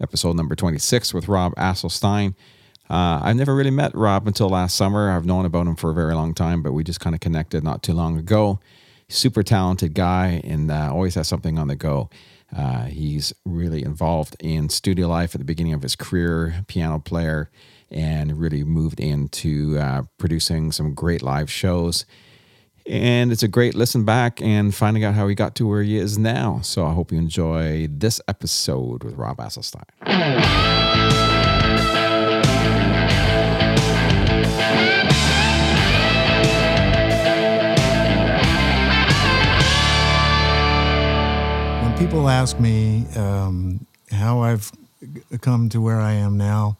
episode number 26 with Rob Asselstein. Uh, I never really met Rob until last summer. I've known about him for a very long time, but we just kind of connected not too long ago. Super talented guy and uh, always has something on the go. Uh, he's really involved in studio life at the beginning of his career, piano player, and really moved into uh, producing some great live shows. And it's a great listen back and finding out how he got to where he is now. So I hope you enjoy this episode with Rob Asselstein. When people ask me um, how I've come to where I am now,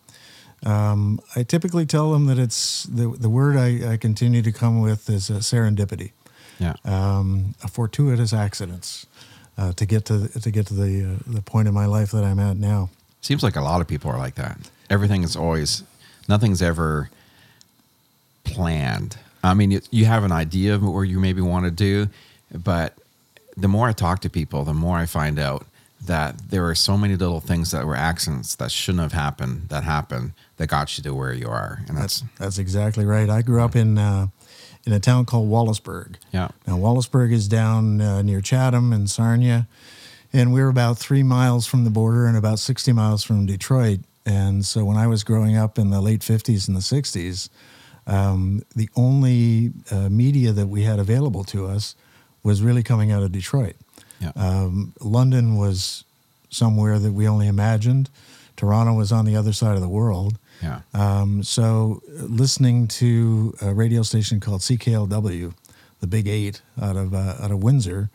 um, I typically tell them that it's the, the word I, I continue to come with is uh, serendipity, Yeah. um, a fortuitous accidents uh, to get to to get to the uh, the point in my life that I'm at now. Seems like a lot of people are like that. Everything is always, nothing's ever planned. I mean, you, you have an idea of what you maybe want to do, but the more I talk to people, the more I find out that there are so many little things that were accidents that shouldn't have happened that happened that got you to where you are. And that's, That's exactly right. I grew up in uh, in a town called Wallaceburg. yeah. Now, Wallaceburg is down uh, near Chatham and Sarnia, and we're about three miles from the border and about 60 miles from Detroit. And so, when I was growing up in the late 50s and the 60s, um, the only uh, media that we had available to us was really coming out of Detroit. Yeah. Um, London was somewhere that we only imagined. Toronto was on the other side of the world. yeah. Um, so, listening to a radio station called CKLW, the Big Eight out of uh, out of Windsor,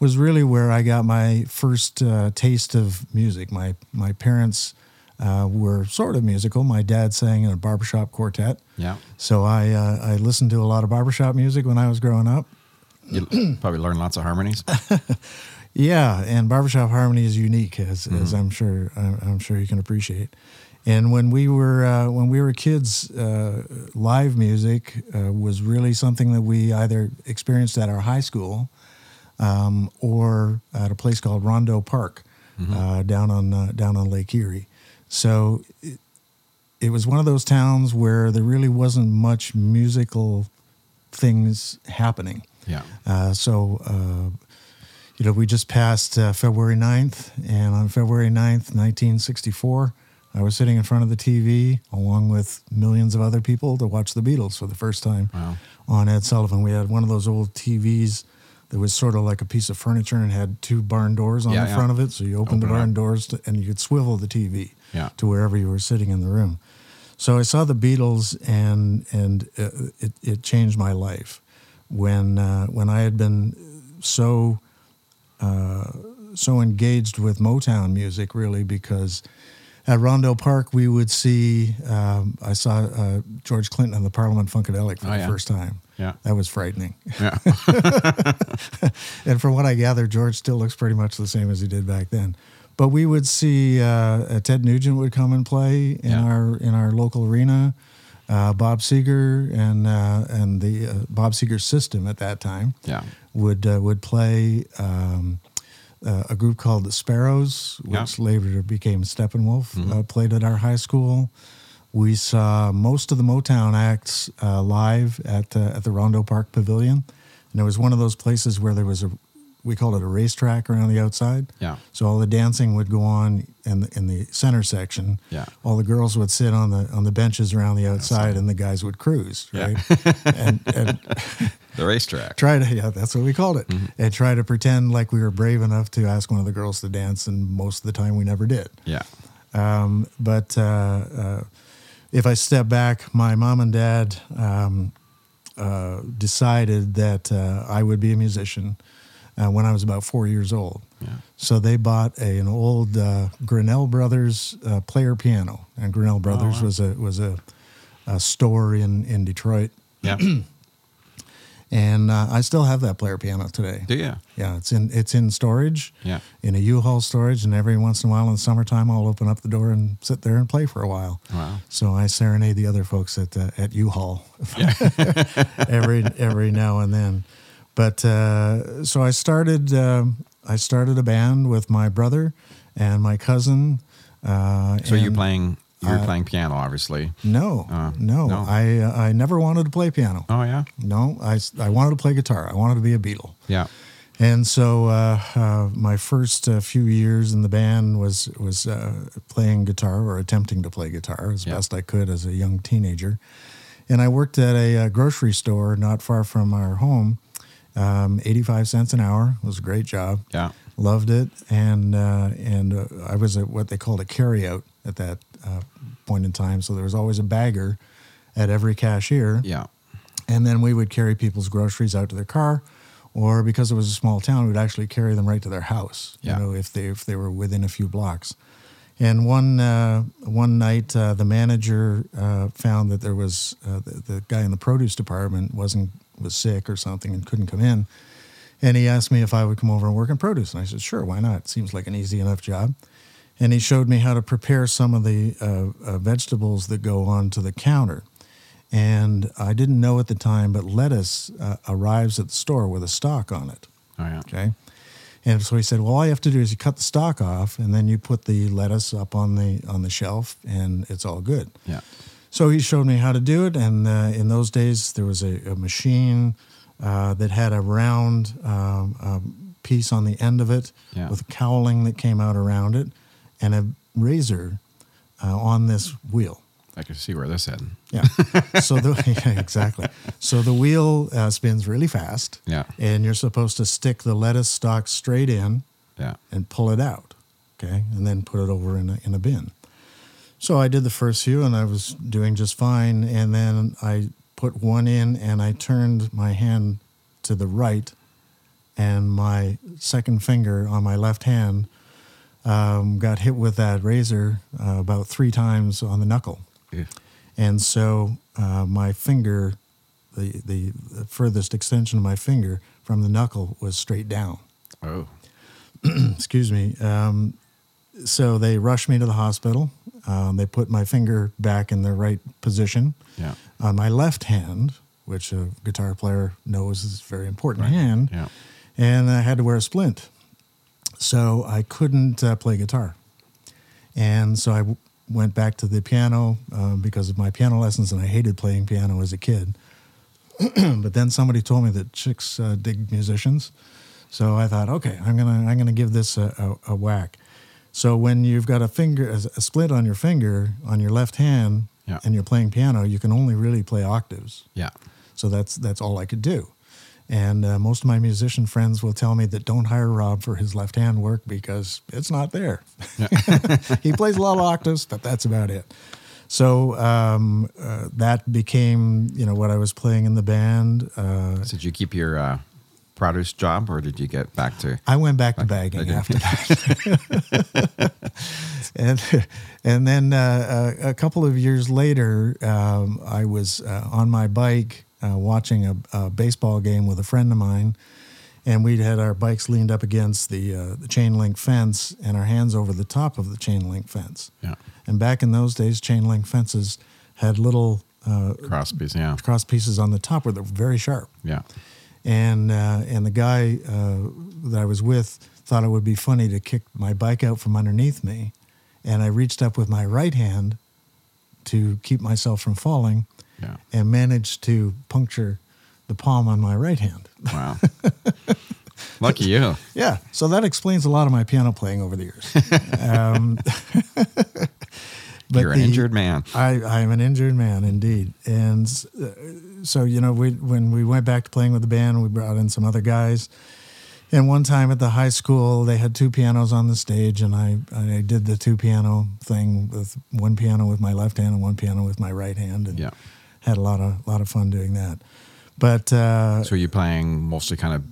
was really where I got my first uh, taste of music. My my parents uh, were sort of musical. My dad sang in a barbershop quartet, yeah. so I uh, I listened to a lot of barbershop music when I was growing up. You probably learn lots of harmonies. Yeah, and barbershop harmony is unique, as, as I'm sure I'm, I'm sure you can appreciate. And when we were uh, when we were kids, uh, live music uh, was really something that we either experienced at our high school um, or at a place called Rondeau Park uh, down on uh, down on Lake Erie. So it, it was one of those towns where there really wasn't much musical things happening. Yeah. Uh, so, uh, you know, we just passed uh, February 9th, and on February 9th, 1964, I was sitting in front of the TV along with millions of other people to watch the Beatles for the first time Wow. on Ed Sullivan. We had one of those old TVs that was sort of like a piece of furniture and had two barn doors on Yeah, the yeah. front of it. So you opened Open the barn up. doors to, and you could swivel the TV Yeah. to wherever you were sitting in the room. So I saw the Beatles, and and uh, it, it changed my life when uh, when I had been so uh, so engaged with Motown music, really, because at Rondeau Park we would see. Um, I saw uh, George Clinton and the Parliament Funkadelic for Oh, the yeah. first time. Yeah. That was frightening. Yeah. and from what I gather, George still looks pretty much the same as he did back then. But we would see uh, uh, Ted Nugent would come and play in Yeah. our in our local arena. Uh, Bob Seger and uh, and the uh, Bob Seger system at that time Yeah. would uh, would play um, uh, a group called the Sparrows, Yeah. which later became Steppenwolf. Uh, played at our high school. We saw most of the Motown acts uh, live at uh, at the Rondeau Park Pavilion, and it was one of those places where there was a we called it a racetrack around the outside. Yeah. So all the dancing would go on in the, in the center section. Yeah. All the girls would sit on the on the benches around the outside, and the guys would cruise. Yeah. Right. and, and The racetrack. try to yeah that's what we called it Mm-hmm. and try to pretend like we were brave enough to ask one of the girls to dance and most of the time we never did Yeah. um, but uh, uh, if i step back my mom and dad um, uh, decided that uh, i would be a musician uh, when i was about four years old Yeah. so they bought a, an old uh, Grinnell Brothers uh, player piano, and Grinnell Brothers wow. was a was a, a store in in Detroit, Yeah. and uh, I still have that player piano today. Do you? Yeah, it's in it's in storage. Yeah. In a U-Haul storage, and every once in a while in the summertime, I'll open up the door and sit there and play for a while. Wow. So I serenade the other folks at uh, at U-Haul every every now and then. But uh, so I started um I started a band with my brother and my cousin Uh, So you're playing you're playing piano, obviously. No, Uh, no, no? I uh, I never wanted to play piano. Oh yeah, No, I I wanted to play guitar. I wanted to be a Beatle. yeah, And so uh, uh, my first uh, few years in the band was was uh, playing guitar or attempting to play guitar as Yeah. best I could as a young teenager. And I worked at a, uh grocery store not far from our home. Um, Eighty-five cents an hour was a great job. yeah, Loved it, and uh, and uh, I was at what they called a carryout at that uh, point in time. So there was always a bagger at every cashier yeah, and then we would carry people's groceries out to their car or because it was a small town we'd actually carry them right to their house Yeah. you know if they if they were within a few blocks and one uh, one night uh, the manager uh, found that there was uh, the, the guy in the produce department wasn't was sick or something and couldn't come in and he asked me if I would come over and work in produce and I said sure why not It seems like an easy enough job and he showed me how to prepare some of the uh, uh, vegetables that go onto the counter. And I didn't know at the time, but lettuce uh, arrives at the store with a stalk on it. oh yeah, Okay. And so he said, "Well, all you have to do is you cut the stalk off, and then you put the lettuce up on the on the shelf, and it's all good." yeah, So he showed me how to do it, and uh, in those days there was a, a machine uh, that had a round um, um, piece on the end of it Yeah. with cowling that came out around it, and a razor uh, on this wheel. I can see where this heading. Yeah. so the yeah, exactly. So the wheel uh, spins really fast. Yeah. And you're supposed to stick the lettuce stalk straight in Yeah, and pull it out. Okay. And then put it over in a, in a bin. So I did the first few and I was doing just fine. And then I put one in and I turned my hand to the right and my second finger on my left hand um, got hit with that razor uh, about three times on the knuckle. Ew. And so uh, my finger, the, the the furthest extension of my finger from the knuckle was straight down. oh Excuse me. Um, so they rushed me to the hospital. Um, they put my finger back in the right position. yeah, On my left hand, which a guitar player knows is a very important hand, yeah, and I had to wear a splint. So I couldn't uh, play guitar. And so I w- went back to the piano um, because of my piano lessons, and I hated playing piano as a kid. but then somebody told me that chicks uh, dig musicians, so I thought, okay, I'm gonna I'm gonna give this a, a, a whack. So when you've got a finger a a split on your finger on your left hand, Yeah. and you're playing piano, you can only really play octaves. yeah, So that's that's all I could do. And uh, most of my musician friends will tell me that don't hire Rob for his left hand work because it's not there. he plays a lot of octaves, but that's about it. So um, uh, that became, you know, what I was playing in the band. Uh, So did you keep your uh, produce job, or did you get back to? I went back to bagging okay. after that. and and then uh, a, a couple of years later, um, I was uh, on my bike uh, watching a, a baseball game with a friend of mine, and we'd had our bikes leaned up against the uh, the chain link fence and our hands over the top of the chain link fence. Yeah, And back in those days, chain link fences had little uh, Crosby's. Yeah, cross pieces on the top where they're very sharp yeah, and uh, and the guy uh, that I was with thought it would be funny to kick my bike out from underneath me, and I reached up with my right hand to keep myself from falling, yeah. and managed to puncture the palm on my right hand. Wow. Lucky you. Yeah, so that explains a lot of my piano playing over the years. um, but You're an the- injured man. I, I'm an injured man indeed, and uh, so you know, we when we went back to playing with the band, we brought in some other guys. And one time at the high school, they had two pianos on the stage, and I I did the two piano thing with one piano with my left hand and one piano with my right hand, and Yeah. had a lot of lot of fun doing that. But uh, So you're playing mostly kind of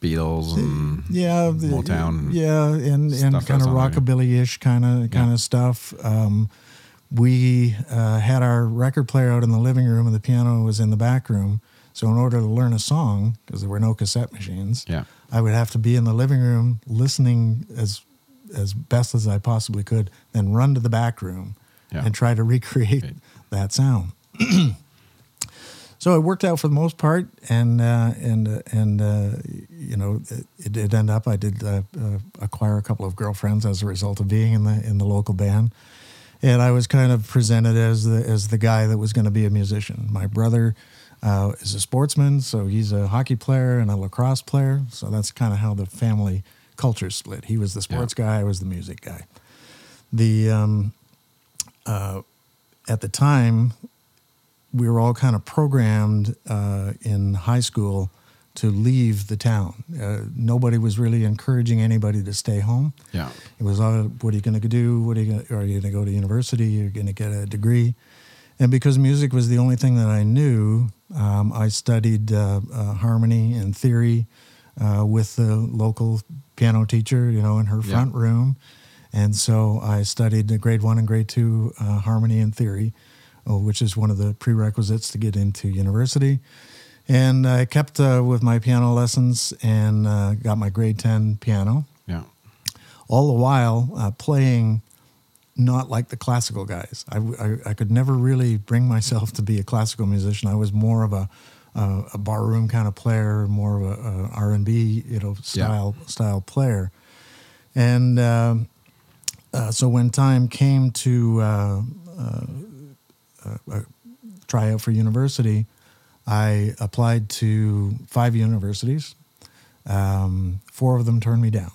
Beatles and yeah, Motown yeah, and and kind of there. rockabilly-ish kind of kind of stuff. Um, we uh, had our record player out in the living room, and the piano was in the back room. So in order to learn a song, because there were no cassette machines, Yeah. I would have to be in the living room listening as as best as I possibly could, then run to the back room Yeah. and try to recreate Right. that sound. so it worked out for the most part, and uh, and uh, and uh, you know it, did end up. I did uh, uh, acquire a couple of girlfriends as a result of being in the in the local band, and I was kind of presented as the as the guy that was going to be a musician. My brother uh, is a sportsman, so he's a hockey player and a lacrosse player. So that's kind of how the family culture split. He was the sports yeah. guy, I was the music guy. The um, at the time we were all kind of programmed uh, in high school to leave the town. Uh, nobody was really encouraging anybody to stay home. Yeah, it was all, what are you going to do? What are you gonna, are you going to go to university? You're going to get a degree. And because music was the only thing that I knew, um, I studied uh, uh harmony and theory uh, with the local piano teacher, you know, in her front yeah. room. And so I studied grade one and grade two uh, harmony and theory uh, which is one of the prerequisites to get into university. And I kept uh, with my piano lessons and uh, got my grade 10 piano. Yeah. All the while uh, playing not like the classical guys. I, I, I, could never really bring myself to be a classical musician. I was more of a, uh, a barroom kind of player, more of a, a R&B you know, style, yeah. style player. And um, uh, so when time came to uh, a, tryout for university, I applied to five universities. Um, four of them turned me down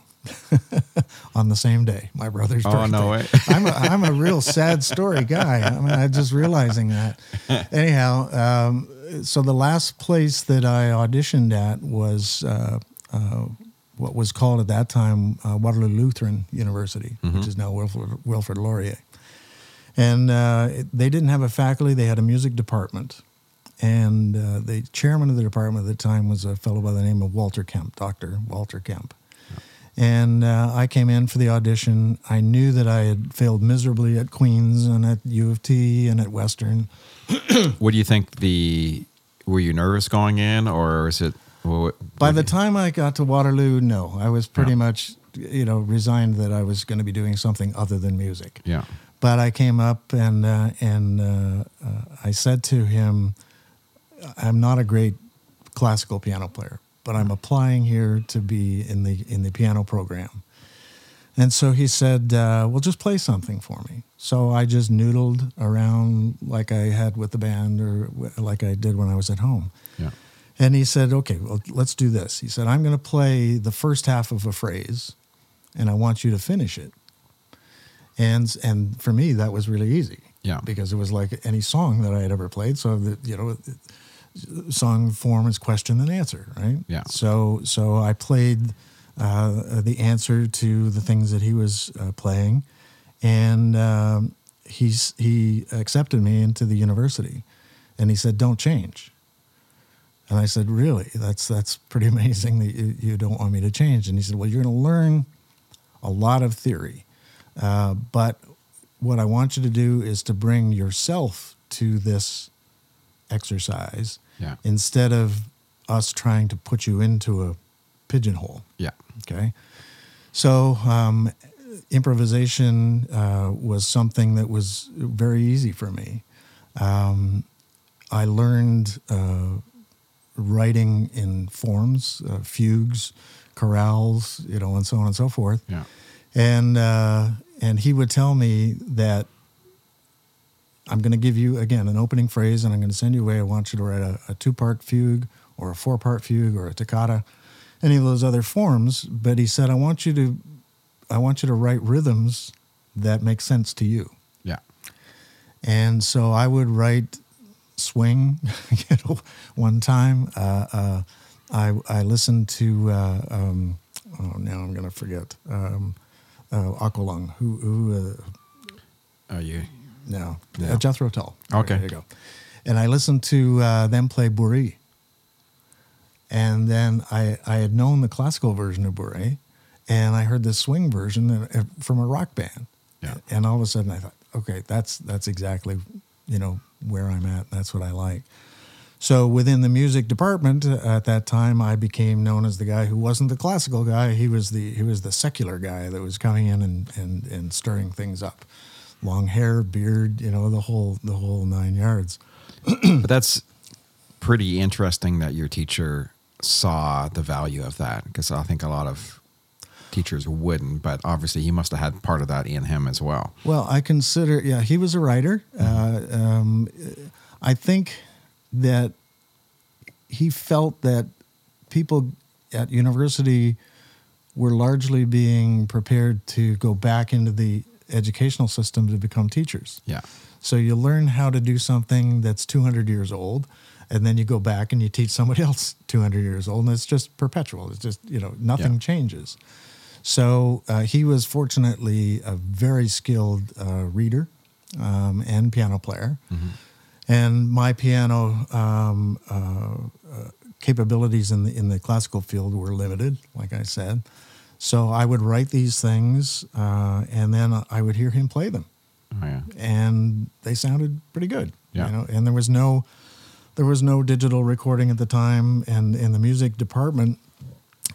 on the same day, my brother's oh, birthday. no way. I'm, a, I'm a real sad story guy. I mean, I'm just realizing that. Anyhow, um, so the last place that I auditioned at was uh, uh, what was called at that time uh, Waterloo Lutheran University, mm-hmm. which is now Wilfrid, Wilfrid Laurier. And uh, they didn't have a faculty, they had a music department. And uh, the chairman of the department at the time was a fellow by the name of Walter Kemp, Dr. Walter Kemp. And uh, I came in for the audition. I knew that I had failed miserably at Queens and at U of T and at Western. what do you think the were you nervous going in or is it well, by the time I got to Waterloo, no, I was pretty yeah. much you know resigned that I was going to be doing something other than music. Yeah. But I came up and uh, and uh, uh, I said to him, "I'm not a great classical piano player, but I'm applying here to be in the in the piano program." And so he said, uh, "Well, just play something for me." So I just noodled around like I had with the band or like I did when I was at home. Yeah. And he said, "Okay, well, let's do this." He said, "I'm going to play the first half of a phrase, and I want you to finish it." and and for me that was really easy. Yeah, because it was like any song that I had ever played. So that you know, song form is question and answer, right? Yeah. So so I played uh, the answer to the things that he was uh, playing, and um, he's he accepted me into the university, and he said, "Don't change." And I said, "Really? That's that's pretty amazing that you, you don't want me to change." And he said, "Well, you're going to learn a lot of theory." Uh, but what I want you to do is to bring yourself to this exercise yeah. instead of us trying to put you into a pigeonhole. Yeah. Okay. So, um, improvisation uh, was something that was very easy for me. Um, I learned uh, writing in forms, uh, fugues, chorales, you know, and so on and so forth. Yeah and uh, and he would tell me that I'm going to give you again an opening phrase, and I'm going to send you away. I want you to write a, a two part fugue or a four part fugue or a toccata, any of those other forms. But he said, I want you to I want you to write rhythms that make sense to you. Yeah. And so I would write swing. you know, one time uh, uh, I I listened to uh, um, oh now I'm going to forget. Um, uh, Aqualung, who who uh, are you? No, no. Uh, Jethro Tull. Okay, there you go. And I listened to uh, them play Bourrée, and then I I had known the classical version of Bourrée, and I heard the swing version from a rock band. Yeah. And all of a sudden I thought, okay, that's that's exactly you know where I'm at. That's what I like. So within the music department uh, at that time, I became known as the guy who wasn't the classical guy. He was the he was the secular guy that was coming in and and, and stirring things up. Long hair, beard, you know, the whole the whole nine yards. but that's pretty interesting that your teacher saw the value of that because I think a lot of teachers wouldn't, but obviously he must have had part of that in him as well. Well, I consider, yeah, he was a writer. Uh, um, I think that he felt that people at university were largely being prepared to go back into the educational system to become teachers. Yeah. So you learn how to do something that's 200 years old, and then you go back and you teach somebody else 200 years old, and it's just perpetual. It's just, you know, nothing Yeah. changes. So uh, he was fortunately a very skilled uh, reader um, and piano player. And my piano um, uh, uh, capabilities in the, in the classical field were limited, like I said. So I would write these things, uh, and then I would hear him play them Oh yeah. and they sounded pretty good. Yeah. You know, and there was no there was no digital recording at the time, and and the music department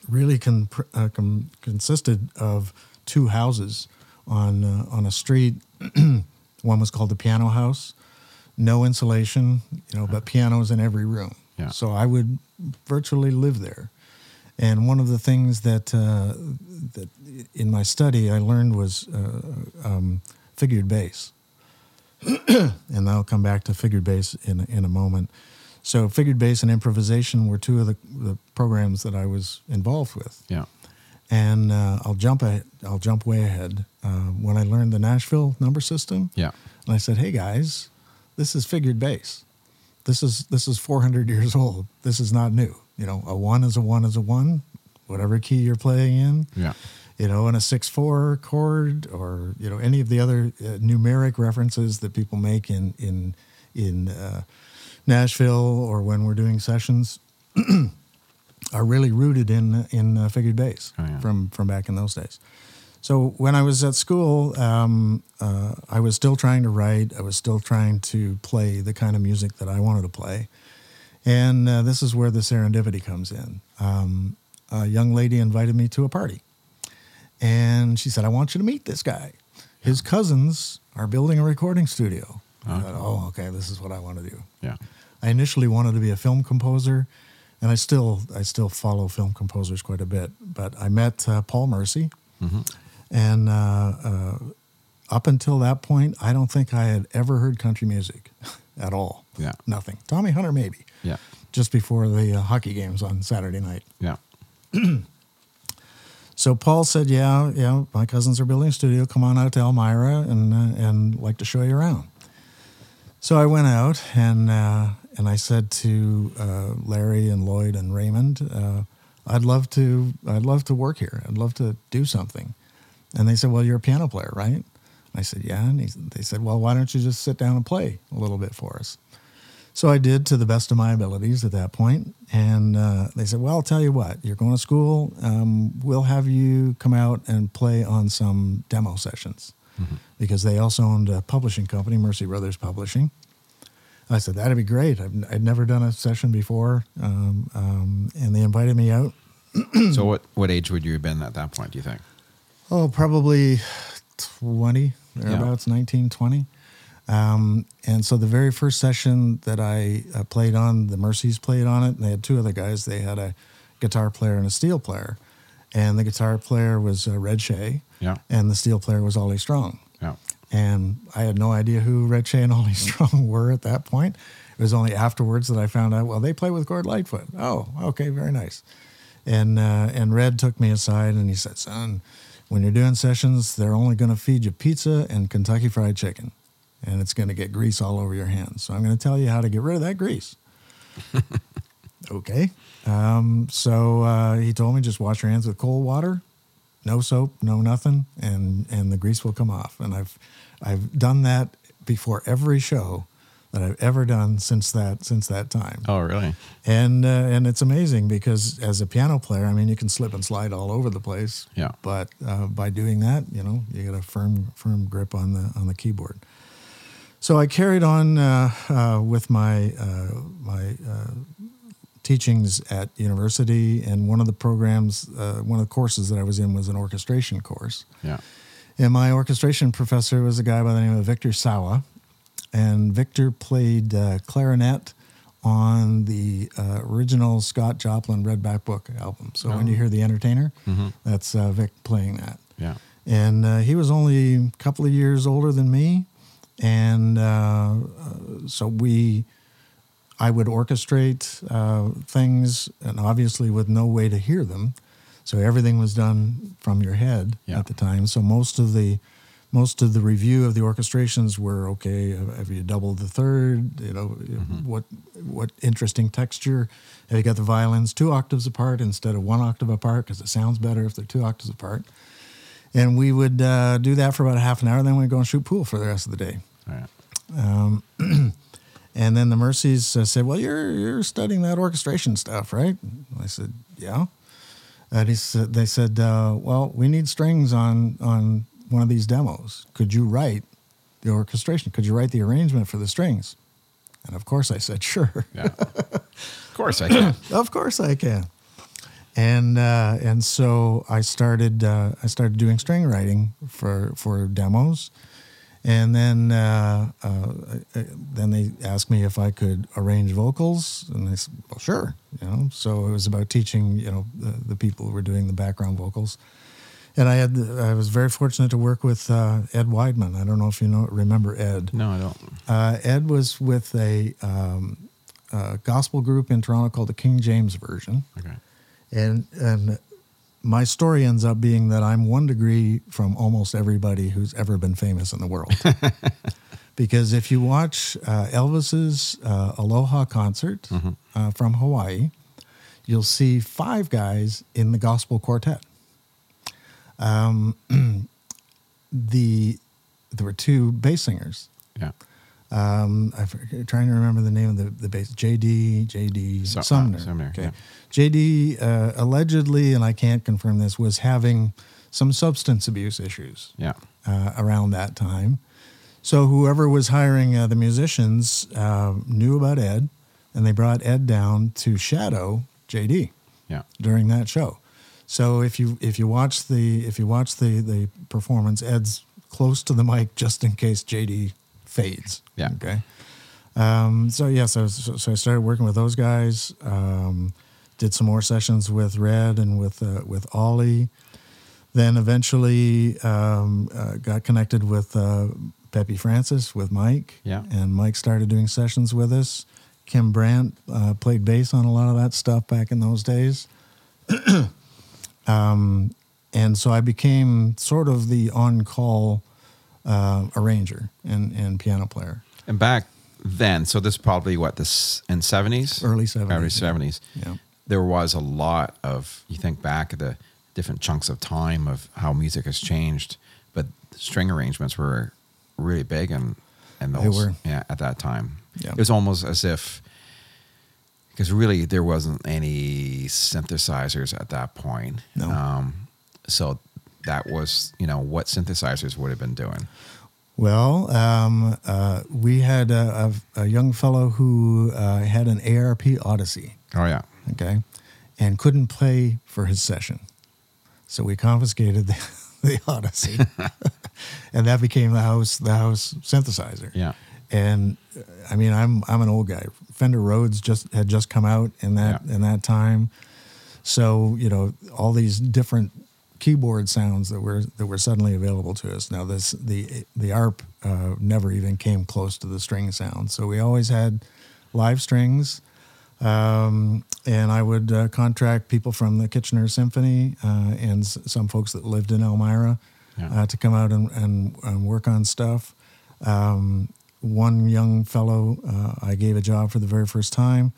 really con, uh, com, consisted of two houses on uh, on a street. One was called the Piano House, no insulation, you know, but pianos in every room. Yeah. So I would virtually live there. And one of the things that uh, that in my study I learned was uh, um, figured bass, and I'll come back to figured bass in in a moment. So figured bass and improvisation were two of the, the programs that I was involved with. Yeah. And uh, I'll jump ahead, I'll jump way ahead. Uh, when I learned the Nashville number system, Yeah. and I said, "Hey guys, this is figured bass. This is this is 400 years old. This is not new. You know, a one is a one is a one, whatever key you're playing in. Yeah. You know, in a six four chord, or you know, any of the other uh, numeric references that people make in in in uh, Nashville or when we're doing sessions." are really rooted in in uh, figured bass Oh, yeah. from from back in those days. So when I was at school, um, uh, I was still trying to write. I was still trying to play the kind of music that I wanted to play, and uh, this is where the serendipity comes in. Um, a young lady invited me to a party, and she said, "I want you to meet this guy. His cousins are building a recording studio." I Okay. thought, oh, okay, this is what I want to do. Yeah. I initially wanted to be a film composer, and I still I still follow film composers quite a bit. But I met uh, Paul Mercey, and uh, uh, up until that point, I don't think I had ever heard country music at all. Yeah. nothing. Tommy Hunter maybe, Yeah. just before the uh, hockey games on Saturday night. Yeah. So Paul said, "Yeah, yeah, my cousins are building a studio. Come on out to Elmira and uh, and like to show you around." So I went out and uh, and I said to uh, Larry and Lloyd and Raymond, uh, "I'd love to I'd love to work here. I'd love to do something." And they said, "Well, you're a piano player, right?" I said, "Yeah." And he, they said, "Well, why don't you just sit down and play a little bit for us?" So I did to the best of my abilities at that point. And uh, they said, Well, I'll tell you what, you're going to school. Um, we'll have you come out and play on some demo sessions because they also owned a publishing company, Mercey Brothers Publishing. I said, That'd be great. I've, I'd never done a session before. Um, um, and they invited me out. so what what age would you have been at that point? Do you think? Oh, probably 20, thereabouts, 19, 20. Um, and so the very first session that I uh, played on, the Merceys played on it, and they had two other guys. They had a guitar player and a steel player. And the guitar player was uh, Red Shea, Yeah. and the steel player was Ollie Strong. Yeah. And I had no idea who Red Shea and Ollie Strong were at that point. It was only afterwards that I found out, well, they play with Gord Lightfoot. Oh, okay, very nice. And, uh, and Red took me aside and he said, son, when you're doing sessions, they're only going to feed you pizza and Kentucky Fried Chicken. And it's going to get grease all over your hands. So I'm going to tell you how to get rid of that grease. okay. Um, so uh, he told me just wash your hands with cold water, no soap, no nothing, and and the grease will come off. And I've I've done that before every show that I've ever done since that since that time. Oh, really? And uh, and it's amazing because as a piano player, I mean, you can slip and slide all over the place. Yeah. But uh, by doing that, you know, you get a firm firm grip on the on the keyboard. So I carried on uh, uh, with my uh, my uh, teachings at university, and one of the programs, uh, one of the courses that I was in was an orchestration course. Yeah. And my orchestration professor was a guy by the name of Victor Sawa. And Victor played uh, clarinet on the uh, original Scott Joplin Red Back Book album. So when you hear The Entertainer, that's uh, Vic playing that. Yeah. And uh, he was only a couple of years older than me. And uh, so we, I would orchestrate uh, things, and obviously with no way to hear them. So everything was done from your head Yeah. at the time. So most of the most of the review of the orchestrations were okay. Have you doubled the third? You know what what interesting texture? Have you got the violins two octaves apart instead of one octave apart because it sounds better if they're two octaves apart? And we would uh, do that for about a half an hour. Then we'd go and shoot pool for the rest of the day. All right. And then the Merceys uh, said, "Well, you're you're studying that orchestration stuff, right?" I said, "Yeah." And he said, "They said, uh, well, we need strings on on one of these demos. Could you write the orchestration? Could you write the arrangement for the strings?" And of course, I said, "Sure, Yeah. of course I can. of course I can." And uh, and so I started uh, I started doing string writing for for demos, and then uh, uh, I- then they asked me if I could arrange vocals, and I said, "Well, sure." You know, so it was about teaching you know the, the people who were doing the background vocals, and I had I was very fortunate to work with uh, Ed Weidman. I don't know if you know remember Ed. No, I don't. Uh, Ed was with a, um, a gospel group in Toronto called the King James Version, Okay. And and my story ends up being that I'm one degree from almost everybody who's ever been famous in the world. because if you watch uh, Elvis's uh, Aloha concert uh, from Hawaii, you'll see five guys in the gospel quartet. Um, the there were two bass singers. Yeah. Um, I'm trying to remember the name of the, the bass. JD, JD uh, Sumner. Sumner, okay. yeah. JD uh, allegedly, and I can't confirm this, was having some substance abuse issues Yeah. uh, around that time. So whoever was hiring uh, the musicians uh, knew about Ed, and they brought Ed down to shadow JD Yeah. during that show. So if you if you watch the if you watch the the performance, Ed's close to the mic just in case JD fades. Yeah. Okay. Um, so yeah, so, so so I started working with those guys. Um, did some more sessions with Red and with uh, with Ollie. Then eventually um, uh, got connected with uh, Pepe Francis with Mike. Yeah. And Mike started doing sessions with us. Kim Brandt uh, played bass on a lot of that stuff back in those days. um, and so I became sort of the on-call uh, arranger and, and piano player. And back then, so this is probably what this in seventies, Early 70s, early seventies. Yeah. There was a lot of you think back at the different chunks of time of how music has changed, but string arrangements were really big and and They were. yeah at that time. Yeah. It was almost as if because really there wasn't any synthesizers at that point. No. Um, so that was you know what synthesizers would have been doing. Well, um, uh, we had a, a, a young fellow who uh, had an ARP Odyssey, Oh yeah. okay, and couldn't play for his session. So we confiscated the, the Odyssey, and that became the house the house synthesizer. Yeah. And uh, I mean, I'm I'm an old guy. Fender Rhodes just had just come out in that Yeah. in that time, so you know all these different keyboard sounds that were that were suddenly available to us. Now this the the ARP uh, never even came close to the string sound. So we always had live strings, um, and I would uh, contract people from the Kitchener Symphony uh, and s- some folks that lived in Elmira Yeah. uh, to come out and, and, and work on stuff. Um, one young fellow uh, I gave a job for the very first time,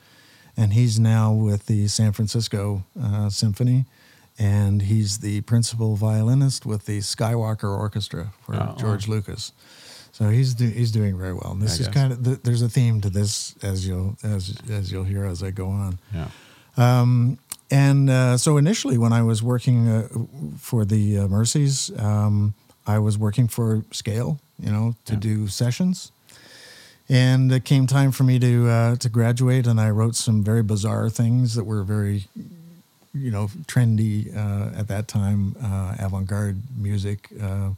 and he's now with the San Francisco uh, Symphony, and he's the principal violinist with the Skywalker Orchestra for Oh. George Lucas. So he's do, he's doing very well. And this I is guess. kind of th- there's a theme to this as you'll as as you'll hear as I go on. Yeah. Um, and uh, so initially, when I was working uh, for the uh, Merceys, um, I was working for Scale, you know, to Yeah. do sessions. And it came time for me to uh, to graduate, and I wrote some very bizarre things that were very, you know, trendy uh, at that time, uh, avant-garde music, uh,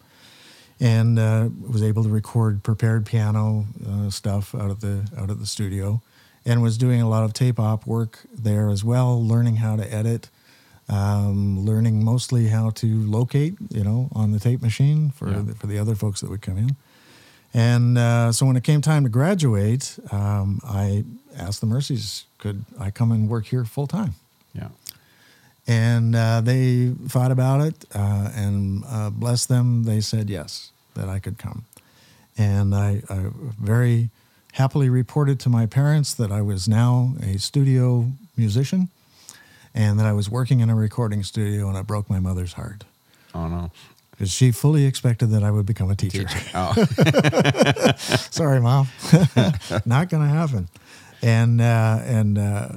and uh, was able to record prepared piano uh, stuff out of the out of the studio, and was doing a lot of tape op work there as well, learning how to edit, um, learning mostly how to locate, you know, on the tape machine for Yeah. the, for the other folks that would come in. And uh, so when it came time to graduate, um, I asked the Merceys, could I come and work here full time? Yeah. And uh, they thought about it, uh, and uh, bless them, they said yes, that I could come. And I, I very happily reported to my parents that I was now a studio musician and that I was working in a recording studio, and it broke my mother's heart Oh no. because she fully expected that I would become a teacher. Oh. Sorry, mom, not going to happen. And uh, and uh,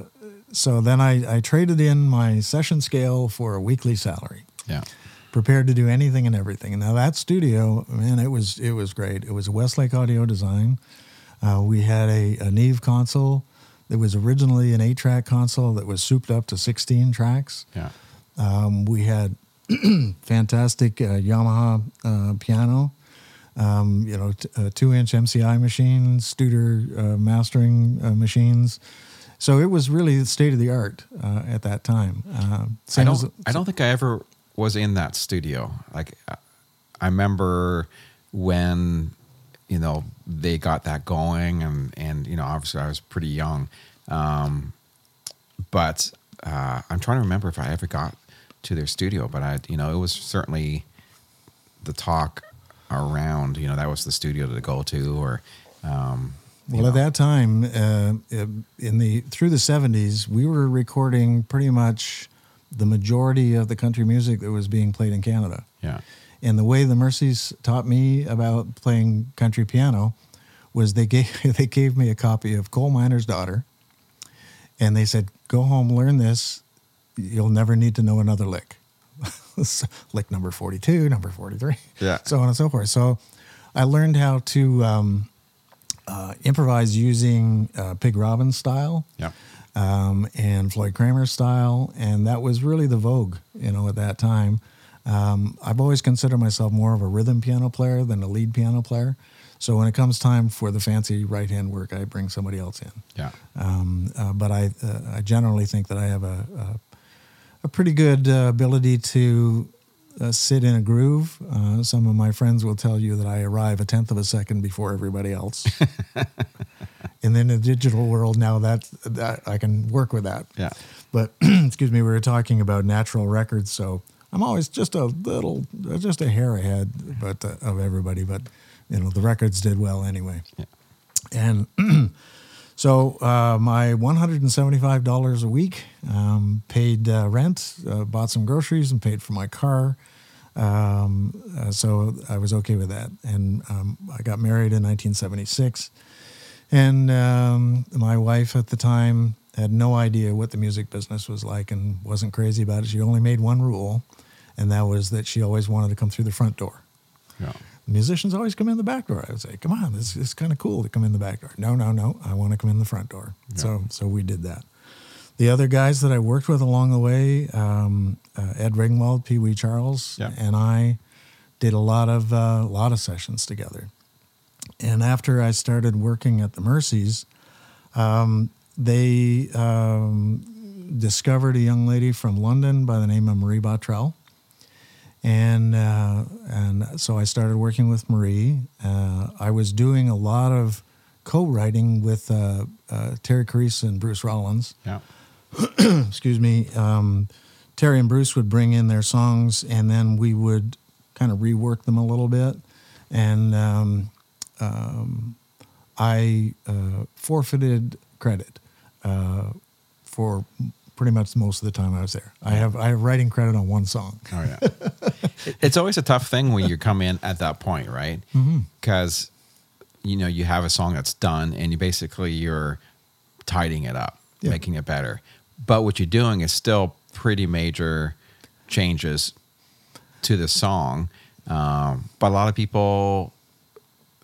so then I, I traded in my session scale for a weekly salary, yeah. prepared to do anything and everything. Now that studio, man, it was it was great. It was Westlake Audio Design. Uh, we had a, a Neve console that was originally an eight-track console that was souped up to 16 tracks. Yeah. Um, we had fantastic uh, Yamaha uh, piano, um, you know, t- uh, two-inch MCI machines, Studer uh, mastering uh, machines. So it was really state of the art uh, at that time. Uh, I don't. as- I don't think I ever was in that studio. Like, I remember when you know they got that going, and and you know obviously I was pretty young, um, but uh, I'm trying to remember if I ever got to their studio. But I, you know, it was certainly the talk around. You know, that was the studio to go to, or um, Well, at that time, uh, in the through the '70s, we were recording pretty much the majority of the country music that was being played in Canada. yeah, And the way the Merceys taught me about playing country piano was they gave they gave me a copy of Coal Miner's Daughter, and they said, "Go home, learn this. You'll never need to know another lick." Lick number forty-two, number forty-three, Yeah. so on and so forth. So, I learned how to um, uh, improvise using uh, Pig Robbins style yeah, um, and Floyd Cramer style, and that was really the vogue, you know, at that time. Um, I've always considered myself more of a rhythm piano player than a lead piano player. So when it comes time for the fancy right hand work, I bring somebody else in. yeah, Um, uh, but I, uh, I generally think that I have a, a, a pretty good uh, ability to uh, sit in a groove. Uh, some of my friends will tell you that I arrive a tenth of a second before everybody else. and then in the digital world now, that, that I can work with that. yeah. But excuse me, we were talking about natural records, so I'm always just a little, just a hair ahead, but uh, of everybody. But you know, the records did well anyway. Yeah. And so uh, my $175 a week um, paid uh, rent, uh, bought some groceries, and paid for my car. Um, uh, so I was okay with that. And um, I got married in 1976. And um, my wife at the time had no idea what the music business was like and wasn't crazy about it. She only made one rule, and that was that she always wanted to come through the front door. yeah. Musicians always come in the back door. I would say, "Come on, this is kind of cool to come in the back door." No, no, no. I want to come in the front door. So, so we did that. The other guys that I worked with along the way, um, uh, Ed Ringwald, Pee Wee Charles, Yeah. and I did a lot of uh, lot of sessions together. And after I started working at the Merceys, um, they um, discovered a young lady from London by the name of Marie Bottrell. And uh, and so I started working with Marie. Uh, I was doing a lot of co-writing with uh, uh, Terry Carisse and Bruce Rawlins Yeah. excuse me, um, Terry and Bruce would bring in their songs, and then we would kind of rework them a little bit. And um, um, I uh, forfeited credit uh, for pretty much most of the time I was there. I have I have writing credit on one song. Oh yeah. It's always a tough thing when you come in at that point, right? Because you know you have a song that's done, and you basically you're tidying it up, Yeah. making it better. But what you're doing is still pretty major changes to the song. Um, but a lot of people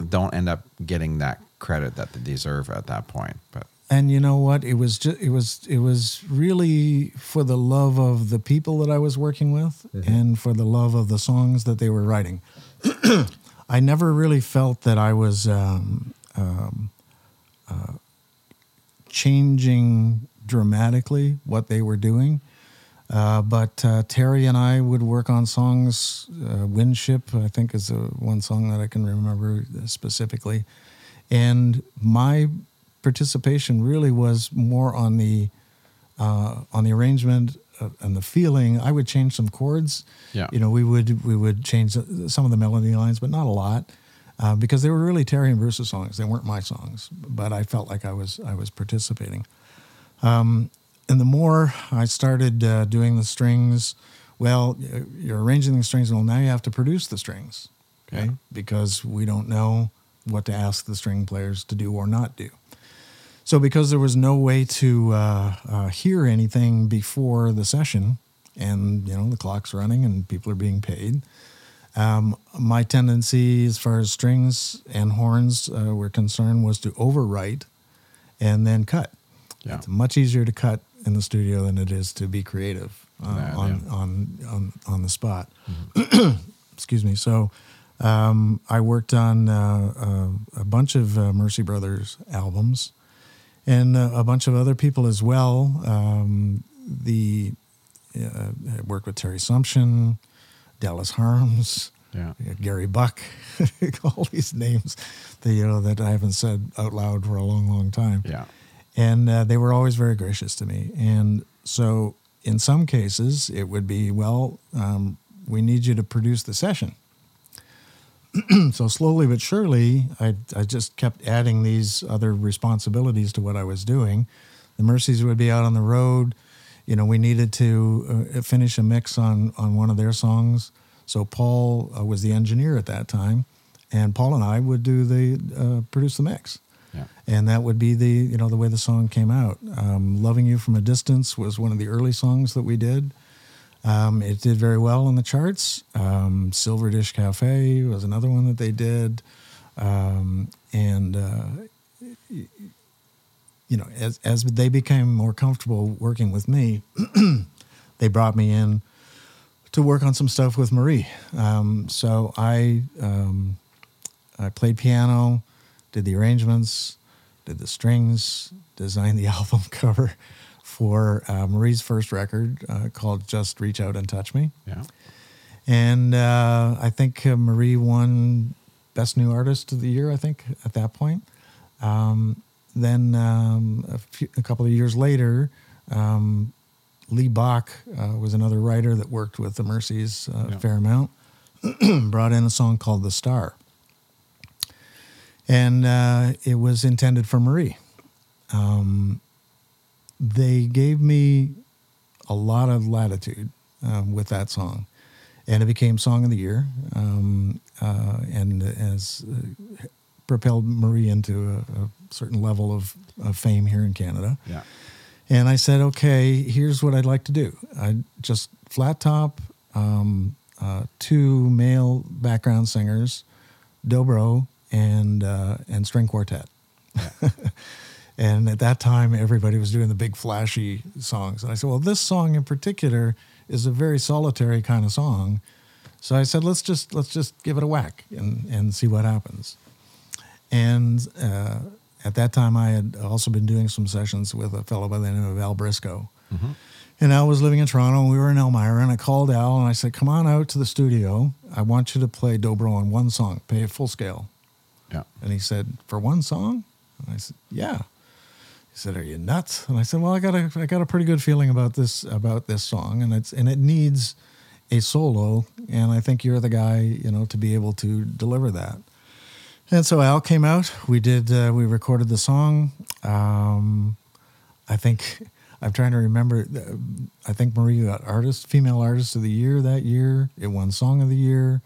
don't end up getting that credit that they deserve at that point. But And you know what? It was just it was it was really for the love of the people that I was working with and for the love of the songs that they were writing. I never really felt that I was um, um, uh, changing dramatically what they were doing. Uh, but uh, Terry and I would work on songs. Uh, Windship, I think, is the one song that I can remember specifically. And my participation really was more on the uh, on the arrangement uh, and the feeling. I would change some chords. Yeah. You know, we would we would change some of the melody lines, but not a lot. Uh, because they were really Terry and Bruce's songs. They weren't my songs, but I felt like I was I was participating. Um, and the more I started uh, doing the strings, well, you're arranging the strings. Well, now you have to produce the strings, okay? Yeah. Because we don't know what to ask the string players to do or not do. So, because there was no way to uh, uh, hear anything before the session, and you know the clock's running and people are being paid, um, my tendency, as far as strings and horns uh, were concerned, was to overwrite and then cut. Yeah. It's much easier to cut in the studio than it is to be creative uh, Yeah, on, yeah. on on on the spot. Excuse me. So um, I worked on uh, uh, a bunch of uh, Mercey Brothers albums, and uh, a bunch of other people as well. Um, the uh, I worked with Terry Sumsion, Dallas Harms. Yeah. Gary Buck, all these names that you know that I haven't said out loud for a long, long time Yeah. and uh, they were always very gracious to me. And so, in some cases, it would be, well, um, we need you to produce the session. so slowly but surely, I, I just kept adding these other responsibilities to what I was doing. The Merceys would be out on the road. You know, we needed to uh, finish a mix on on one of their songs. So Paul uh, was the engineer at that time, and Paul and I would do the uh, produce the mix Yeah. and that would be the you know the way the song came out. Um, "Loving You from a Distance" was one of the early songs that we did. Um, it did very well in the charts. Um, "Silver Dish Cafe" was another one that they did, um, and uh, you know as as they became more comfortable working with me, they brought me in to work on some stuff with Marie. Um, so I um, I played piano, did the arrangements, did the strings, designed the album cover for uh, Marie's first record uh, called "Just Reach Out and Touch Me," Yeah. and uh, I think uh, Marie won Best New Artist of the Year. I think at that point. Um, then um, a, few, a couple of years later, um, Lee Bach uh, was another writer that worked with the Merceys uh, Yeah. a fair amount. brought in a song called "The Star," and uh, it was intended for Marie. Um, they gave me a lot of latitude um, with that song, and it became Song of the Year, um, uh, and has uh, propelled Marie into a, a certain level of, of fame here in Canada. Yeah. And I said, okay, here's what I'd like to do. I just flat top, um, uh, two male background singers, dobro and uh, and string quartet. and at that time, everybody was doing the big flashy songs. And I said, well, this song in particular is a very solitary kind of song. So I said, let's just let's just give it a whack and and see what happens. And uh, at that time, I had also been doing some sessions with a fellow by the name of Al Briscoe. And Al was living in Toronto, and we were in Elmira. And I called Al and I said, "Come on out to the studio. I want you to play dobro on one song, play it full scale." Yeah. And he said, "For one song?" And I said, "Yeah." Said, "Are you nuts?" And I said, "Well, I got a I got a pretty good feeling about this about this song, and it's and it needs a solo, and I think you're the guy, you know, to be able to deliver that." And so Al came out. We did. Uh, we recorded the song. Um, I think I'm trying to remember. uh, I think Marie got artist, female artist of the year that year. It won song of the year.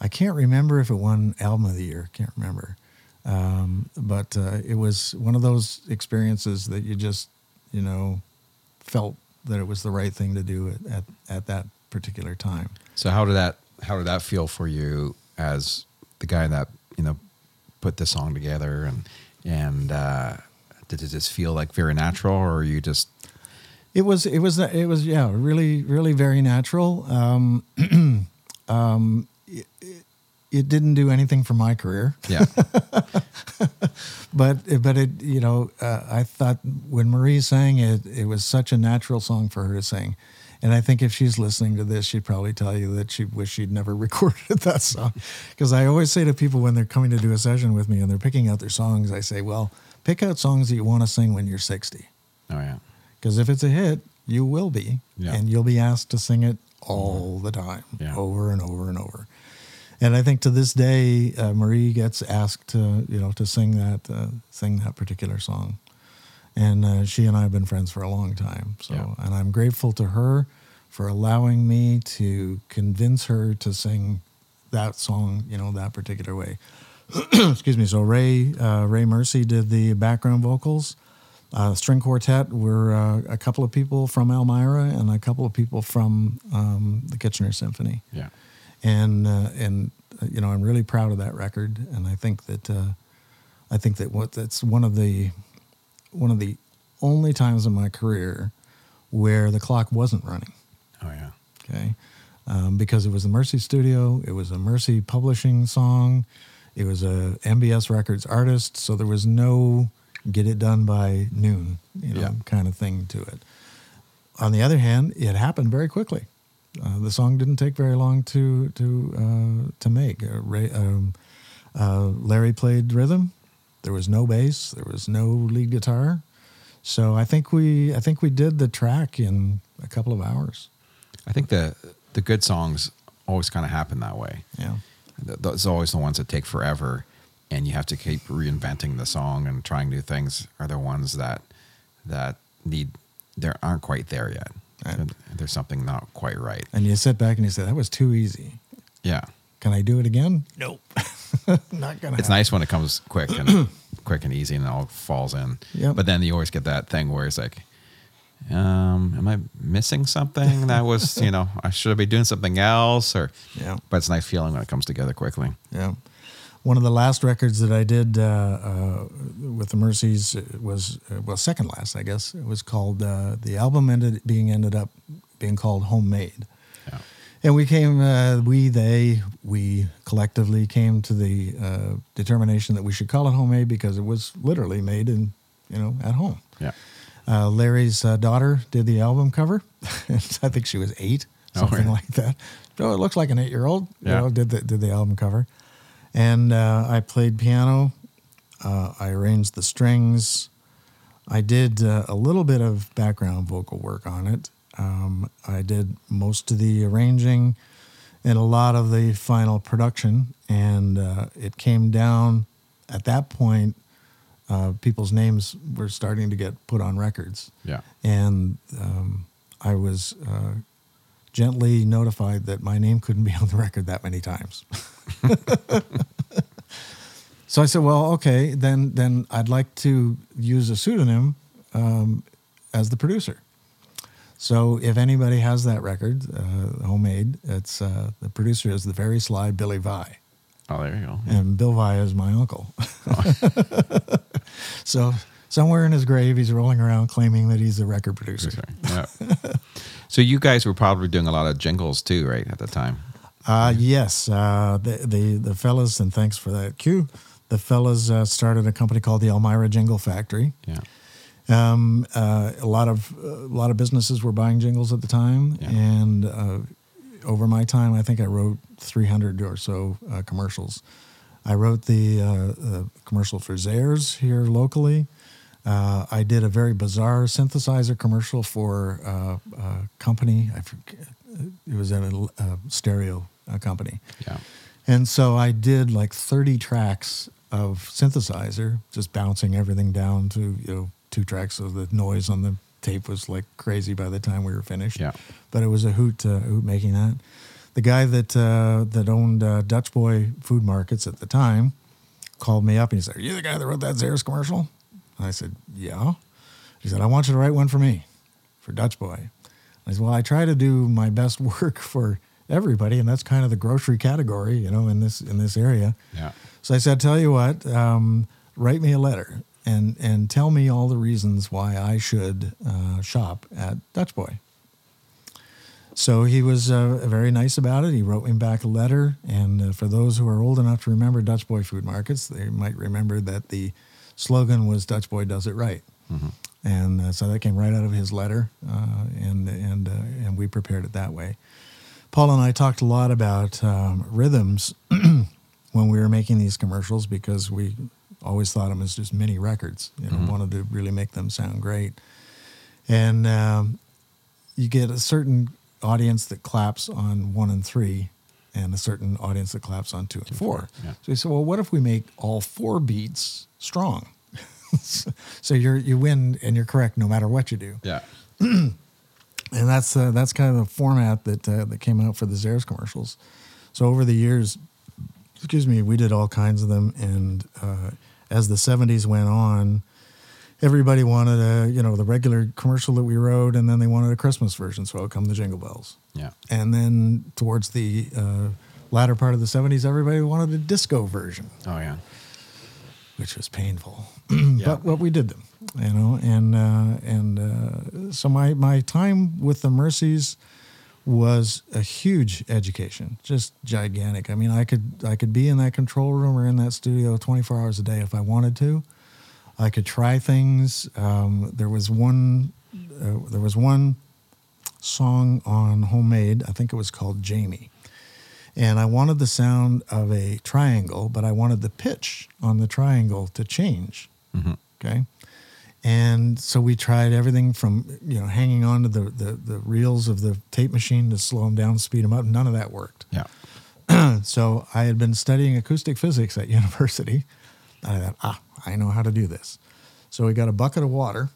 I can't remember if it won album of the year. Can't remember. Um, but uh, it was one of those experiences that you just, you know, felt that it was the right thing to do at, at, at that particular time. So how did that how did that feel for you as the guy that you know put the song together and and uh, did it just feel like very natural or you just It was it was it was yeah really really very natural. Um, um, it, it- it didn't do anything for my career, yeah but but it you know uh, I thought when Marie sang it, it was such a natural song for her to sing. And I think if she's listening to this, she'd probably tell you that she wish she'd never recorded that song. Because I always say to people when they're coming to do a session with me and they're picking out their songs, I say, well, pick out songs that you want to sing when you're 60. Oh yeah. Because if it's a hit, you will be. Yeah. And you'll be asked to sing it all the time, Yeah. over and over and over. And I think to this day, uh, Marie gets asked to, you know, to sing that, uh, sing that particular song. And uh, she and I have been friends for a long time. So, Yeah. and I'm grateful to her for allowing me to convince her to sing that song, you know, that particular way. Excuse me. So Ray, uh, Ray Mercey did the background vocals. Uh, string quartet were uh, a couple of people from Elmira and a couple of people from um, the Kitchener Symphony Yeah. And uh, and uh, you know I'm really proud of that record, and I think that uh, I think that what that's one of the one of the only times in my career where the clock wasn't running. Oh yeah. Okay, um, because it was the Mercey Studio, it was a Mercey Publishing song, it was a MBS Records artist, so there was no get it done by noon, you know, Yeah. kind of thing to it. On the other hand, it happened very quickly. Uh, the song didn't take very long to to uh, to make. Uh, Ray, um, uh, Larry played rhythm. There was no bass. There was no lead guitar. So I think we I think we did the track in a couple of hours. I think the the good songs always kind of happen that way. Yeah. Those are always the ones that take forever, and you have to keep reinventing the song and trying new things. Are the ones that that need there aren't quite there yet. Right. There's something not quite right. And you sit back and you say, that was too easy. Yeah, Can I do it again? Nope. Not going to it's nice when it comes quick and quick and easy and it all falls in. Yep. But then you always get that thing where it's like, um, am I missing something that was you know I should be doing something else or Yeah. But it's a nice feeling when it comes together quickly. Yeah. One of the last records that I did uh, uh, with the Merceys was, uh, well, second last, I guess. It was called, uh, the album ended being ended up being called Homemade. Yeah. And we came, uh, we, they, we collectively came to the uh, determination that we should call it homemade because it was literally made in, you know, at home. Yeah. Uh, Larry's uh, daughter did the album cover. I think she was eight, something really? like that. So it looks like an eight-year-old. You Yeah. know, did the did the album cover, and uh, I played piano. Uh, I arranged the strings. I did uh, a little bit of background vocal work on it. Um, I did most of the arranging and a lot of the final production, and uh, it came down at that point. Uh, people's names were starting to get put on records Yeah. and um, I was uh, gently notified that my name couldn't be on the record that many times. so I said, "Well, okay, then then I'd like to use a pseudonym um, as the producer." So if anybody has that record, uh, homemade, it's uh, the producer is the very sly Billy Vi Oh, there you go. and Bill Vi is my uncle. so somewhere in his grave, he's rolling around claiming that he's the record producer. Yeah. so you guys were probably doing a lot of jingles too, right, at the time? Uh, yes, uh, the, the the fellas, and thanks for that cue. The fellas uh, started a company called the Elmira Jingle Factory. Yeah. Um, uh, a lot of a lot of businesses were buying jingles at the time, Yeah. and uh, over my time, I think I wrote 300 or so uh, commercials. I wrote the uh, uh, commercial for Zehrs here locally. Uh, I did a very bizarre synthesizer commercial for uh, a company. I forget, it was at a, a stereo company. Yeah. And so I did like 30 tracks of synthesizer, just bouncing everything down to, you know, two tracks. So the noise on the tape was like crazy by the time we were finished. Yeah. But it was a hoot, uh, hoot making that. The guy that, uh, that owned uh, Dutch Boy Food Markets at the time called me up and he said, Are you the guy that wrote that Zehrs commercial? I said, Yeah. He said, I want you to write one for me, for Dutch Boy. I said, Well, I try to do my best work for everybody, and that's kind of the grocery category, you know, in this in this area. Yeah. So I said, tell you what, um, write me a letter and and tell me all the reasons why I should uh, shop at Dutch Boy. So he was uh, very nice about it. He wrote me back a letter, and uh, for those who are old enough to remember Dutch Boy food markets, they might remember that the slogan was Dutch Boy Does It Right. And uh, so that came right out of his letter, uh, and and uh, and we prepared it that way. Paul and I talked a lot about um, rhythms when we were making these commercials because we always thought them as just mini records. You know, wanted to really make them sound great. And um, you get a certain audience that claps on one and three, and a certain audience that claps on two and four. Yeah. So we said, well, what if we make all four beats strong? so you're you win and you're correct no matter what you do Yeah. and that's uh, that's kind of the format that uh, that came out for the Zehrs commercials. So over the years, excuse me, we did all kinds of them, and uh, as the '70s went on, everybody wanted a you know the regular commercial that we wrote, and then they wanted a Christmas version. So out come the Jingle Bells, Yeah. and then towards the uh, latter part of the '70s, everybody wanted a disco version Oh yeah. which was painful. Yeah. But what we did them, you know, and uh, and uh, so my my time with the Merceys was a huge education, just gigantic. I mean, I could I could be in that control room or in that studio 24 hours a day if I wanted to. I could try things. Um, there was one uh, there was one song on Homemade. I think it was called Jamie and I wanted the sound of a triangle, but I wanted the pitch on the triangle to change. Okay. And so we tried everything from, you know, hanging on to the, the, the reels of the tape machine to slow them down, speed them up. None of that worked. Yeah. So I had been studying acoustic physics at university. I thought, ah, I know how to do this. So we got a bucket of water,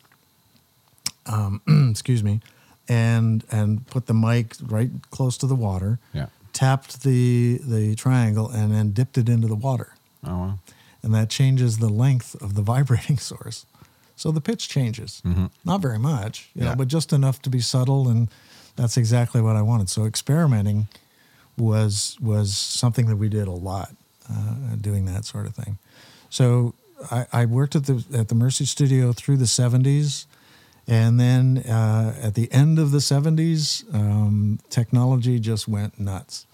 um, excuse me, and and put the mic right close to the water Yeah. tapped the the triangle and then dipped it into the water Oh well. and that changes the length of the vibrating source so the pitch changes not very much you know, Yeah. but just enough to be subtle and that's exactly what i wanted so experimenting was was something that we did a lot uh, doing that sort of thing so I, I worked at the at the Mercey studio through the 70s and then uh, at the end of the 70s, um, technology just went nuts.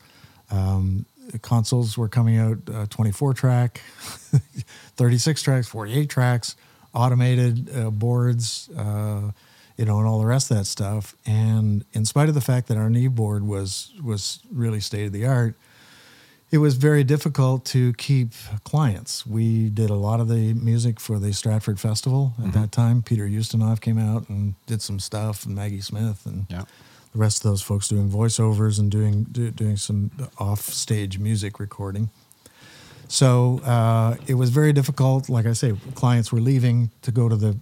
Um, consoles were coming out uh, 24 track, 36 tracks, 48 tracks, automated uh, boards, uh, you know, and all the rest of that stuff. And in spite of the fact that our Neve board was was really state of the art, it was very difficult to keep clients. We did a lot of the music for the Stratford Festival at that time. Peter Ustinov came out and did some stuff, and Maggie Smith, and Yeah. the rest of those folks doing voiceovers and doing do, doing some off-stage music recording. So uh, it was very difficult. Like I say, clients were leaving to go to the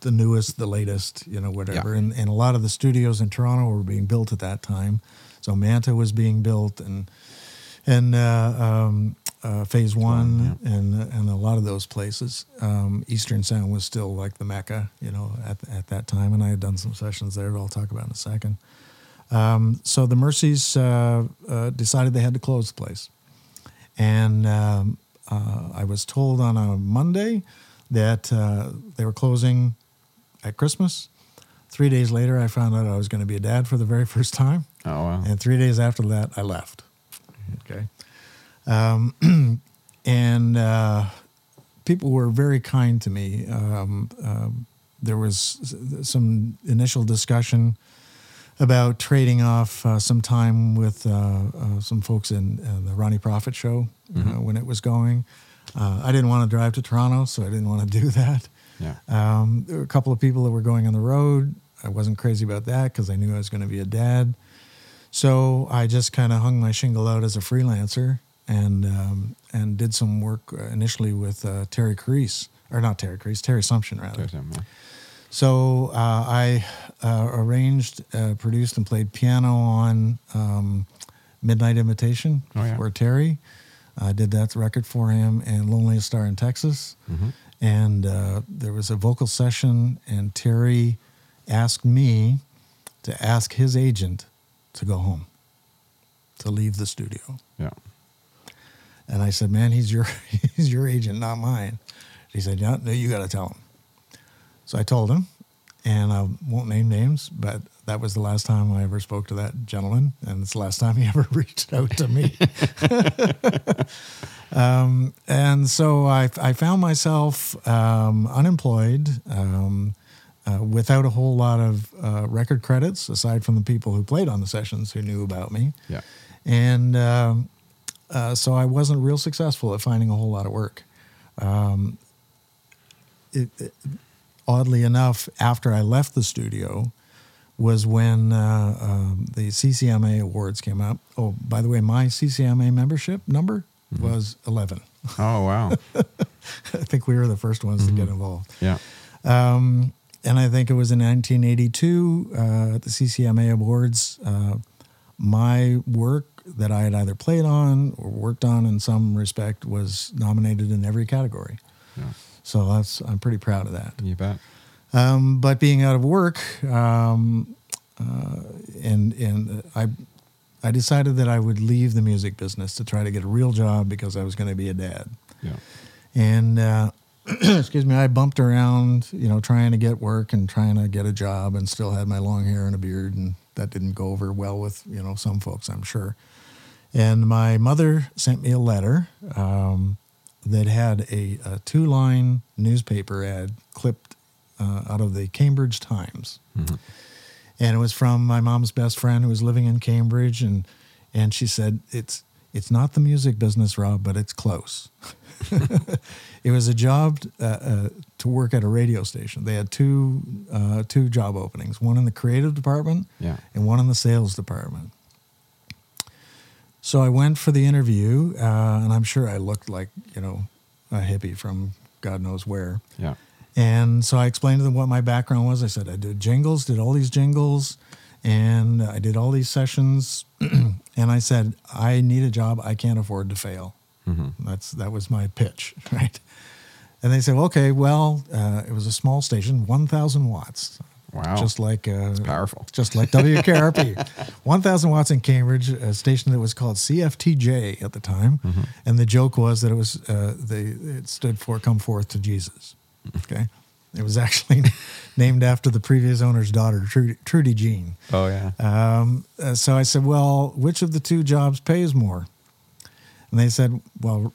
the newest, the latest, you know, whatever. Yeah. And and a lot of the studios in Toronto were being built at that time. So Manta was being built, and and uh, um, uh, Phase One, and and a lot of those places. Um, Eastern Sound was still like the mecca, you know, at at that time. And I had done some sessions there. that I'll talk about in a second. Um, so the Merceys uh, uh, decided they had to close the place. And um, uh, I was told on a Monday that uh, they were closing at Christmas. Three days later, I found out I was going to be a dad for the very first time. Oh wow. And three days after that, I left. Okay. Um, and uh, people were very kind to me. Um, um, there was some initial discussion about trading off uh, some time with uh, uh, some folks in uh, the Ronnie Prophet show uh, when it was going. Uh, I didn't want to drive to Toronto, so I didn't want to do that. Yeah. Um, there were a couple of people that were going on the road. I wasn't crazy about that because I knew I was going to be a dad. So I just kind of hung my shingle out as a freelancer and um, and did some work uh, initially with uh, Terry Carisse, or not Terry Carisse, Terry Sumsion rather. Him, yeah. So uh, I uh, arranged, uh, produced, and played piano on um, Midnight Invitation Oh, yeah. for Terry. I did that record for him and Loneliest Star in Texas. Mm-hmm. And uh, there was a vocal session, and Terry asked me to ask his agent to go home, to leave the studio. Yeah. And I said, "Man, he's your he's your agent, not mine." He said, "No, no you got to tell him." So I told him, and I won't name names, but that was the last time I ever spoke to that gentleman, and it's the last time he ever reached out to me. um, and so I, I found myself um, unemployed. Um, uh, without a whole lot of uh, record credits, aside from the people who played on the sessions who knew about me. Yeah. And um, uh, so I wasn't real successful at finding a whole lot of work. Um, it, it, oddly enough, after I left the studio, was when uh, um, the CCMA awards came up. Oh, by the way, my CCMA membership number Mm-hmm. was 11. Oh wow. I think we were the first ones to get involved. yeah. Um, and I think it was in 1982 uh, at the CCMA Awards. Uh, my work that I had either played on or worked on in some respect was nominated in every category. Yeah. So that's I'm pretty proud of that. You bet. Um, but being out of work, um, uh, and and I I decided that I would leave the music business to try to get a real job because I was going to be a dad. Yeah. And uh, excuse me, I bumped around, you know, trying to get work and trying to get a job, and still had my long hair and a beard, and that didn't go over well with you know some folks, I'm sure. And my mother sent me a letter um, that had a, a two-line newspaper ad clipped uh, out of the Cambridge Times, and it was from my mom's best friend who was living in Cambridge, and and she said it's it's not the music business, Rob, but it's close. it was a job uh, uh, to work at a radio station. They had two uh, two job openings, one in the creative department Yeah. and one in the sales department. So I went for the interview, uh, and I'm sure I looked like you know a hippie from God knows where. Yeah. And so I explained to them what my background was. I said I did jingles, did all these jingles, and I did all these sessions. and I said I need a job. I can't afford to fail. That's that was my pitch, right? And they said, okay, well, uh, it was a small station, one thousand watts. Wow. Just like uh, powerful. just like WKRP, one thousand watts in Cambridge, a station that was called CFTJ at the time, and the joke was that it was uh, the it stood for "Come Forth to Jesus." Okay, it was actually named after the previous owner's daughter, Trudy, Trudy Jean. Oh yeah. Um, uh, so I said, well, which of the two jobs pays more? And they said, well,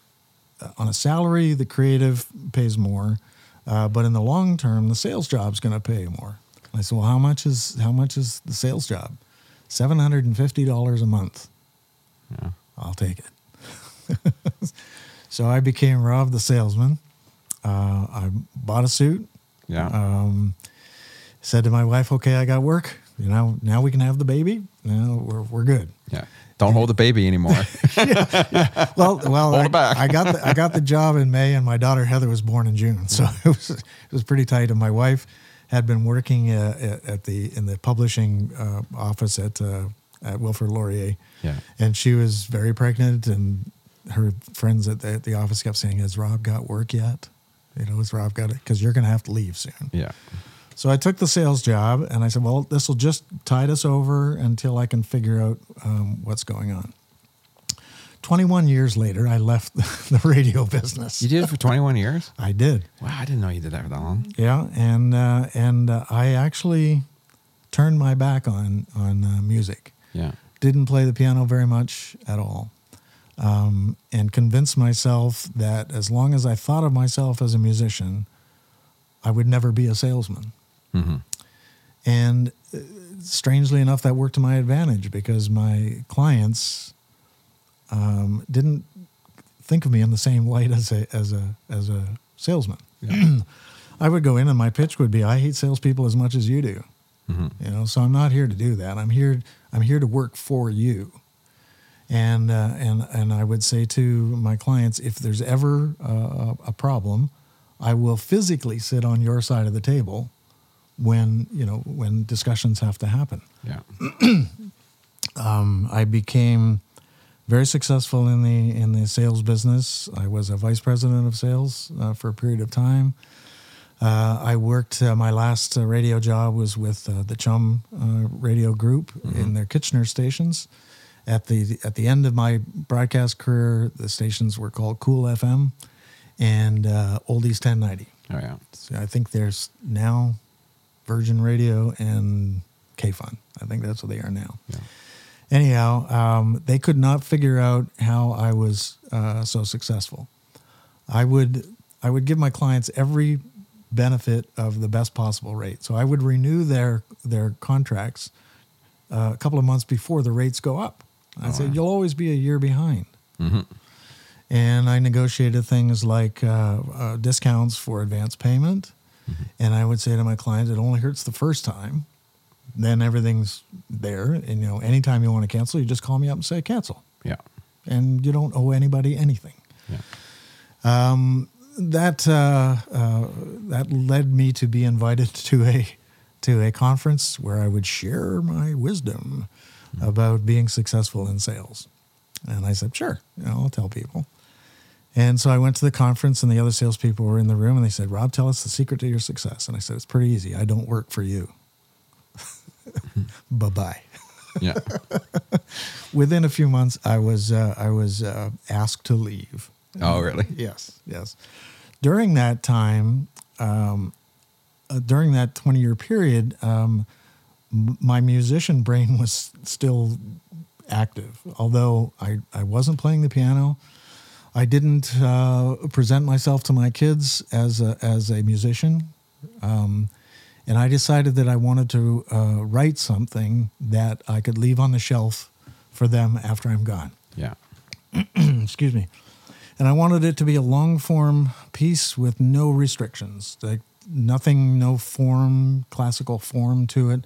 on a salary, the creative pays more, uh, but in the long term, the sales job's going to pay more. I said, well, how much is how much is the sales job? Seven hundred and fifty dollars a month. Yeah. I'll take it. so I became Rob the salesman. Uh, I bought a suit, Yeah. um, said to my wife, "Okay, I got work. You know, now we can have the baby. Now we're we're good." yeah. Don't hold the baby anymore. Well, well, Hold I, it back. I got the, I got the job in May, and my daughter Heather was born in June, so it was it was pretty tight. And my wife had been working uh, at, at the in the publishing uh, office at uh, at Wilfrid Laurier, Yeah. and she was very pregnant, and her friends at the, at the office kept saying, "Has Rob got work yet?" You know, has Rob got it? Because you're going to have to leave soon. yeah. So I took the sales job and I said, well, this will just tide us over until I can figure out um, what's going on. 21 years later, I left the radio business. You did it for 21 years? I did. Wow, I didn't know you did that for that long. Yeah. And, uh, and uh, I actually turned my back on, on uh, music. Yeah. Didn't play the piano very much at all. Um, and convinced myself that as long as I thought of myself as a musician, I would never be a salesman. Mm-hmm. And uh, strangely enough, that worked to my advantage because my clients um, didn't think of me in the same light as a as a as a salesman. I would go in and my pitch would be, "I hate salespeople as much as you do." Mm-hmm. You know, so I'm not here to do that. I'm here. I'm here to work for you. And uh, and and I would say to my clients, if there's ever uh, a problem, I will physically sit on your side of the table when you know when discussions have to happen. Yeah. Um, I became very successful in the in the sales business. I was a vice president of sales uh, for a period of time. Uh, I worked. Uh, my last uh, radio job was with uh, the CHUM uh, Radio Group in their Kitchener stations. At the at the end of my broadcast career, the stations were called Cool FM and uh, Oldies 1090. Oh, yeah. So I think there's now Virgin Radio and KFUN. I think that's what they are now. Yeah. Anyhow, um, they could not figure out how I was uh, so successful. I would I would give my clients every benefit of the best possible rate. So I would renew their their contracts uh, a couple of months before the rates go up. I Oh, said wow. you'll always be a year behind. Mhm. And I negotiated things like uh, uh, discounts for advance payment. And I would say to my clients, it only hurts the first time. Then everything's there. And, you know, anytime you want to cancel, you just call me up and say cancel. Yeah. And you don't owe anybody anything. Yeah. Um, that uh, uh, that led me to be invited to a to a conference where I would share my wisdom about being successful in sales. And I said, sure, you know, I'll tell people. And so I went to the conference, and the other salespeople were in the room, and they said, Rob, tell us the secret to your success. And I said, it's pretty easy. I don't work for you. bye bye. Yeah. Within a few months, I was uh, I was uh, asked to leave. Oh, really? Yes, yes. During that time, um, uh, during that 20 year period, um, m- my musician brain was still active. Although I, I wasn't playing the piano, I didn't uh, present myself to my kids as a, as a musician. Um, and I decided that I wanted to uh, write something that I could leave on the shelf for them after I'm gone Yeah. excuse me. And I wanted it to be a long form piece with no restrictions, like nothing, no form, classical form to it,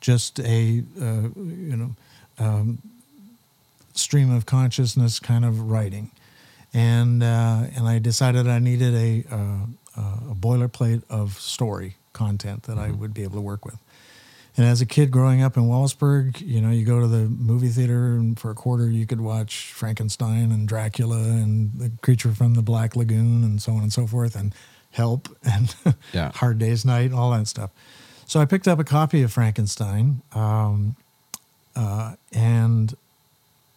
just a uh, you know um, stream of consciousness kind of writing. And uh, and I decided I needed a uh, a boilerplate of story content that I would be able to work with. And as a kid growing up in Wallaceburg, you know, you go to the movie theater and for a quarter you could watch Frankenstein and Dracula and the creature from the Black Lagoon and so on and so forth and Help and Yeah. Hard Day's Night, all that stuff. So I picked up a copy of Frankenstein, um, uh, and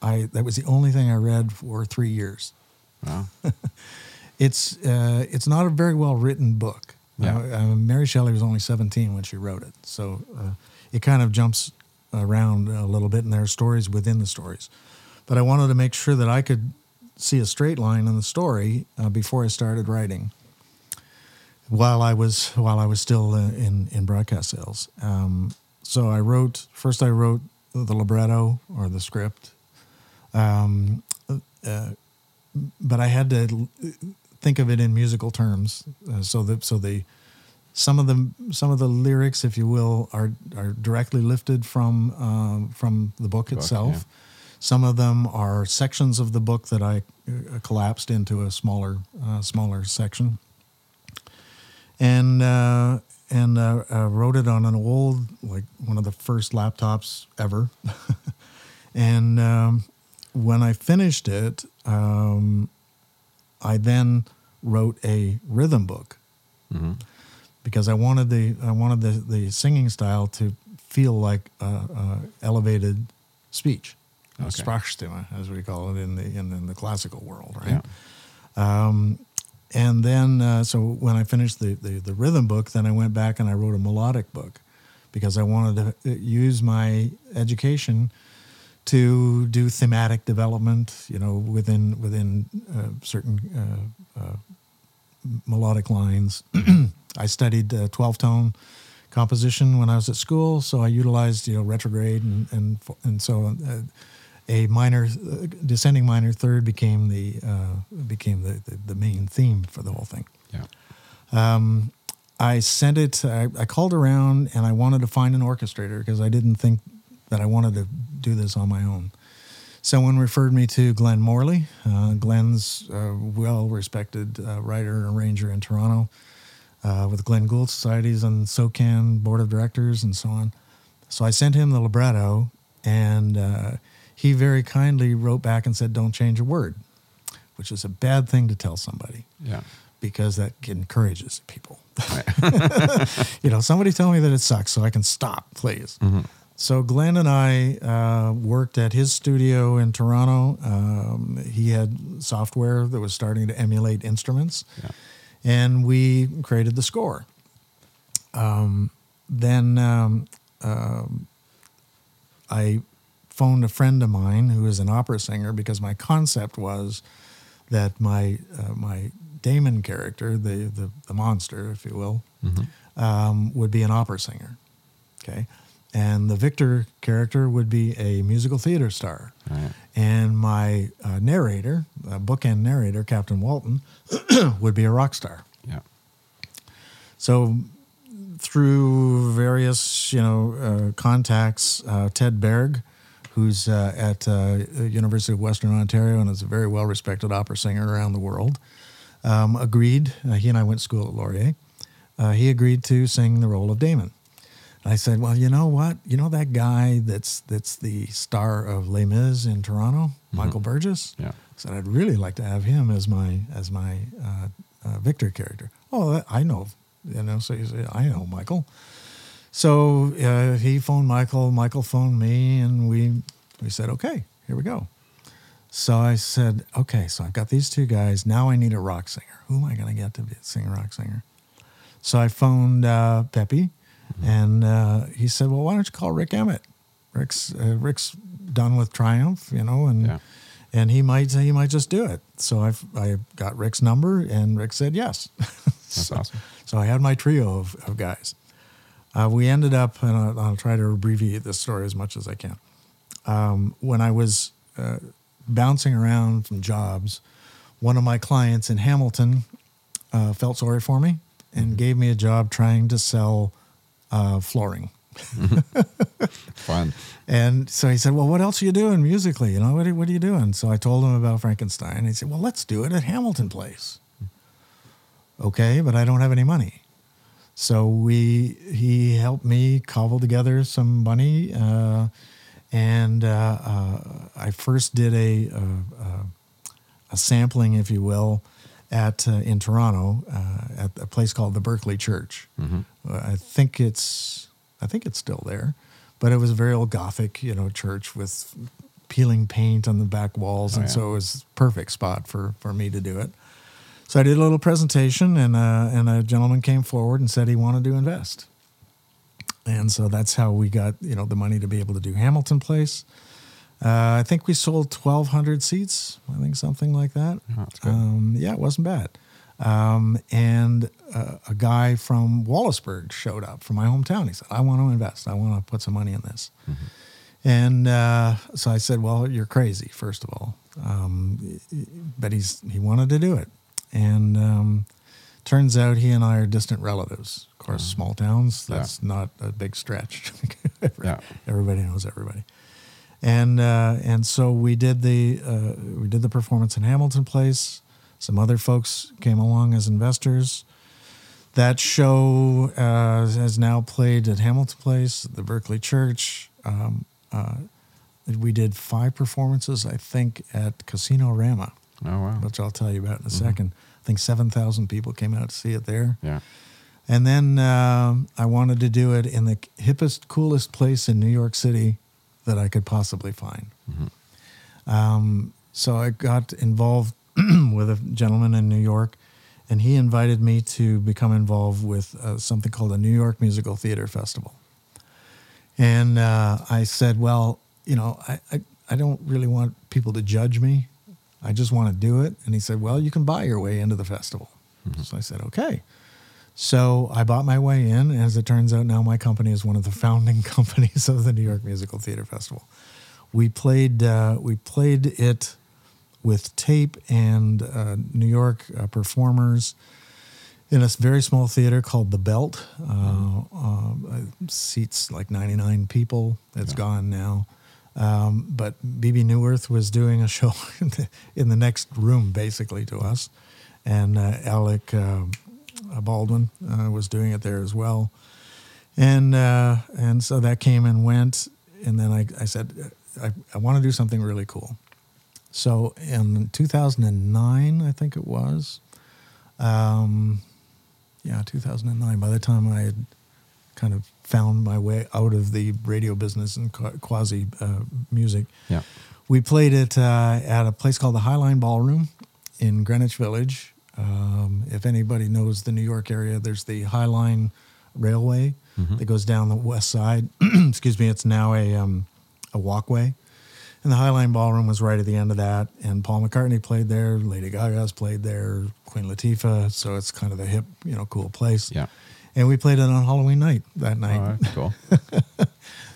I that was the only thing I read for three years. Wow. It's uh, it's not a very well written book. Yeah. Uh, uh, Mary Shelley was only 17 when she wrote it, so uh, it kind of jumps around a little bit, and there are stories within the stories. But I wanted to make sure that I could see a straight line in the story uh, before I started writing. While I was while I was still uh, in in broadcast sales, um, so I wrote first. I wrote the libretto or the script, um, uh, but I had to think of it in musical terms. Uh, so that so the some of the some of the lyrics, if you will, are are directly lifted from um, from the book Book, itself. yeah. Some of them are sections of the book that I uh, collapsed into a smaller uh, smaller section, and uh, and uh, wrote it on an old like one of the first laptops ever. and um, when I finished it, um, I then wrote a rhythm book hmm because I wanted the I wanted the, the singing style to feel like uh, uh, elevated speech, Okay. Sprechstimme, as we call it in the in, in the classical world, Yeah. right? Um, and then uh, so when I finished the, the the rhythm book, then I went back and I wrote a melodic book because I wanted to uh, use my education to do thematic development, you know, within within uh, certain uh, uh, melodic lines. I studied uh, 12 tone composition when I was at school, so I utilized you know retrograde and and and so uh, a minor uh, descending minor third became the uh, became the, the the main theme for the whole thing. Yeah. Um, I sent it. I, I called around and I wanted to find an orchestrator because I didn't think that I wanted to do this on my own. Someone referred me to Glenn Morley. Uh, Glenn's a well-respected uh, writer and arranger in Toronto uh, with Glenn Gould Societies and SOCAN board of directors and so on. So I sent him the libretto, and uh, he very kindly wrote back and said, "Don't change a word," which is a bad thing to tell somebody Yeah. because that encourages people. you know, somebody tell me that it sucks so I can stop, please. So Glenn and I uh, worked at his studio in Toronto. Um, he had software that was starting to emulate instruments, Yeah. and we created the score. Um, then um, um, I phoned a friend of mine who is an opera singer because my concept was that my uh, my Damon character, the, the the monster, if you will, um, would be an opera singer. Okay, and the Victor character would be a musical theater star. Right. And my uh, narrator, uh, bookend narrator, Captain Walton, would be a rock star. Yeah. So through various, you know, uh, contacts, uh, Ted Baerg, who's uh, at uh, University of Western Ontario and is a very well-respected opera singer around the world, um, agreed. Uh, he and I went to school at Laurier. Uh, he agreed to sing the role of Damon. I said, "Well, you know what? You know that guy that's that's the star of Les Mis in Toronto, Michael Burgess. Yeah. I said I'd really like to have him as my as my uh, uh, Victor character. Oh, I know, you know. So he said, I know Michael. So uh, he phoned Michael. Michael phoned me, and we we said, okay, here we go. So I said, okay, so I've got these two guys. Now I need a rock singer. Who am I going to get to be, sing rock singer? So I phoned uh, And uh, he said, well, why don't you call Rik Emmett? Rik's uh, Rik's done with Triumph, you know, and Yeah. and he might he might just do it. So I I got Rik's number, and Rik said yes. That's awesome. So I had my trio of, of guys. Uh, we ended up, and I'll, I'll try to abbreviate this story as much as I can. Um, when I was uh, bouncing around from jobs, one of my clients in Hamilton uh, felt sorry for me and gave me a job trying to sell uh, flooring. Fun. And so he said, "Well, what else are you doing musically? You know, what are, what are you doing?" So I told him about Frankenstein. And he said, "Well, let's do it at Hamilton Place." Okay, but I don't have any money. So we he helped me cobble together some money, uh, and uh, uh, I first did a, a, a a sampling, if you will, at uh, in Toronto uh, at a place called the Berkeley Church. Uh, I think it's I think it's still there, but it was a very old Gothic, you know, church with peeling paint on the back walls, Oh, and yeah. so it was a perfect spot for for me to do it. So I did a little presentation, and uh, and a gentleman came forward and said he wanted to invest, and so that's how we got you know the money to be able to do Hamilton Place. Uh, I think we sold twelve hundred seats. I think something like that. Oh. Um, yeah, it wasn't bad. Um, and uh, a guy from Wallaceburg showed up from my hometown. He said, "I want to invest. I want to put some money in this." And uh, so I said, "Well, you're crazy, first of all." Um, but he's he wanted to do it, and um, turns out he and I are distant relatives. Of course, small towns. Yeah. That's not a big stretch. Yeah. Everybody knows everybody. And uh, and so we did the uh, we did the performance in Hamilton Place. Some other folks came along as investors. That show uh, has now played at Hamilton Place, the Berkeley Church. Um, uh, we did five performances, I think, at Casino Rama, Oh wow. which I'll tell you about in a second. I think seven thousand people came out to see it there. Yeah. And then um, I wanted to do it in the hippest, coolest place in New York City that I could possibly find. Um, so I got involved with a gentleman in New York, and he invited me to become involved with uh, something called the New York Musical Theater Festival. And uh, I said, well, you know, I, I, I don't really want people to judge me. I just want to do it. And he said, well, you can buy your way into the festival. So I said, okay. So I bought my way in. and As it turns out, now my company is one of the founding companies of the New York Musical Theater Festival. We played uh, we played it with tape and uh, New York uh, performers in a very small theater called the Belt. Uh, uh, seats like 99 people. It's Yeah. gone now. Um, but Bebe Neuwirth was doing a show in the, in the next room, basically, to us. And uh, Alec uh, Baldwin uh, was doing it there as well. And uh, and so that came and went. And then I, I said, I, I want to do something really cool. So in 2009, I think it was, um, yeah, 2009. By the time I had kind of found my way out of the radio business and quasi uh, music, Yeah. we played it uh, at a place called the Highline Ballroom in Greenwich Village. Um, if anybody knows the New York area, there's the Highline railway that goes down the west side. Excuse me, it's now a um, a walkway. And the Highline Ballroom was right at the end of that. And Paul McCartney played there, Lady Gaga's played there, Queen Latifah. So it's kind of a hip, you know, cool place. Yeah. And we played it on Halloween night that night. All right. Cool.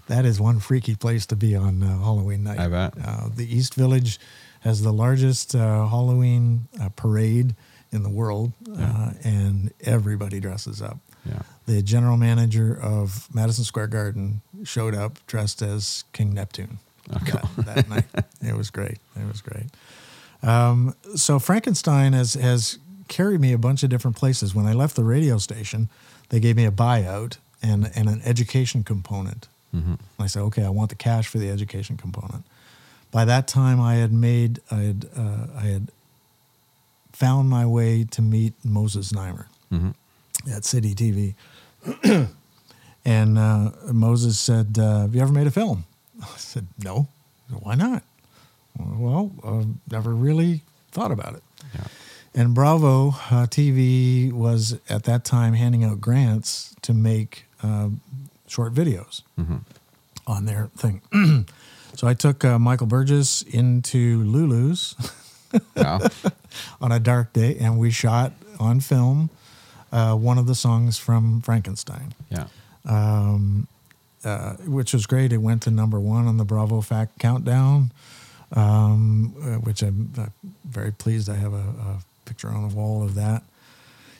That is one freaky place to be on uh, Halloween night. I bet. Uh, the East Village has the largest uh, Halloween uh, parade in the world, uh, and everybody dresses up. Yeah. The general manager of Madison Square Garden showed up dressed as King Neptune that, that night. It was great. It was great. Um, so Frankenstein has has carried me a bunch of different places. When I left the radio station, they gave me a buyout and and an education component. Mm-hmm. And I said, okay, I want the cash for the education component. By that time, I had made I had uh, I had found my way to meet Moses Znaimer Mhm. at City TV. and uh, Moses said, uh, Have you ever made a film? I said, No. Said, Why not? Well, uh, never really thought about it. Yeah. And Bravo uh, TV was at that time handing out grants to make uh, short videos on their thing. so I took uh, Michael Burgess into Lulu's Yeah. on a dark day, and we shot on film uh, one of the songs from Frankenstein, Yeah. uh, which was great. It went to number one on the Bravo Fact Countdown, um, uh, which I'm uh, very pleased. I have a, a picture on the wall of that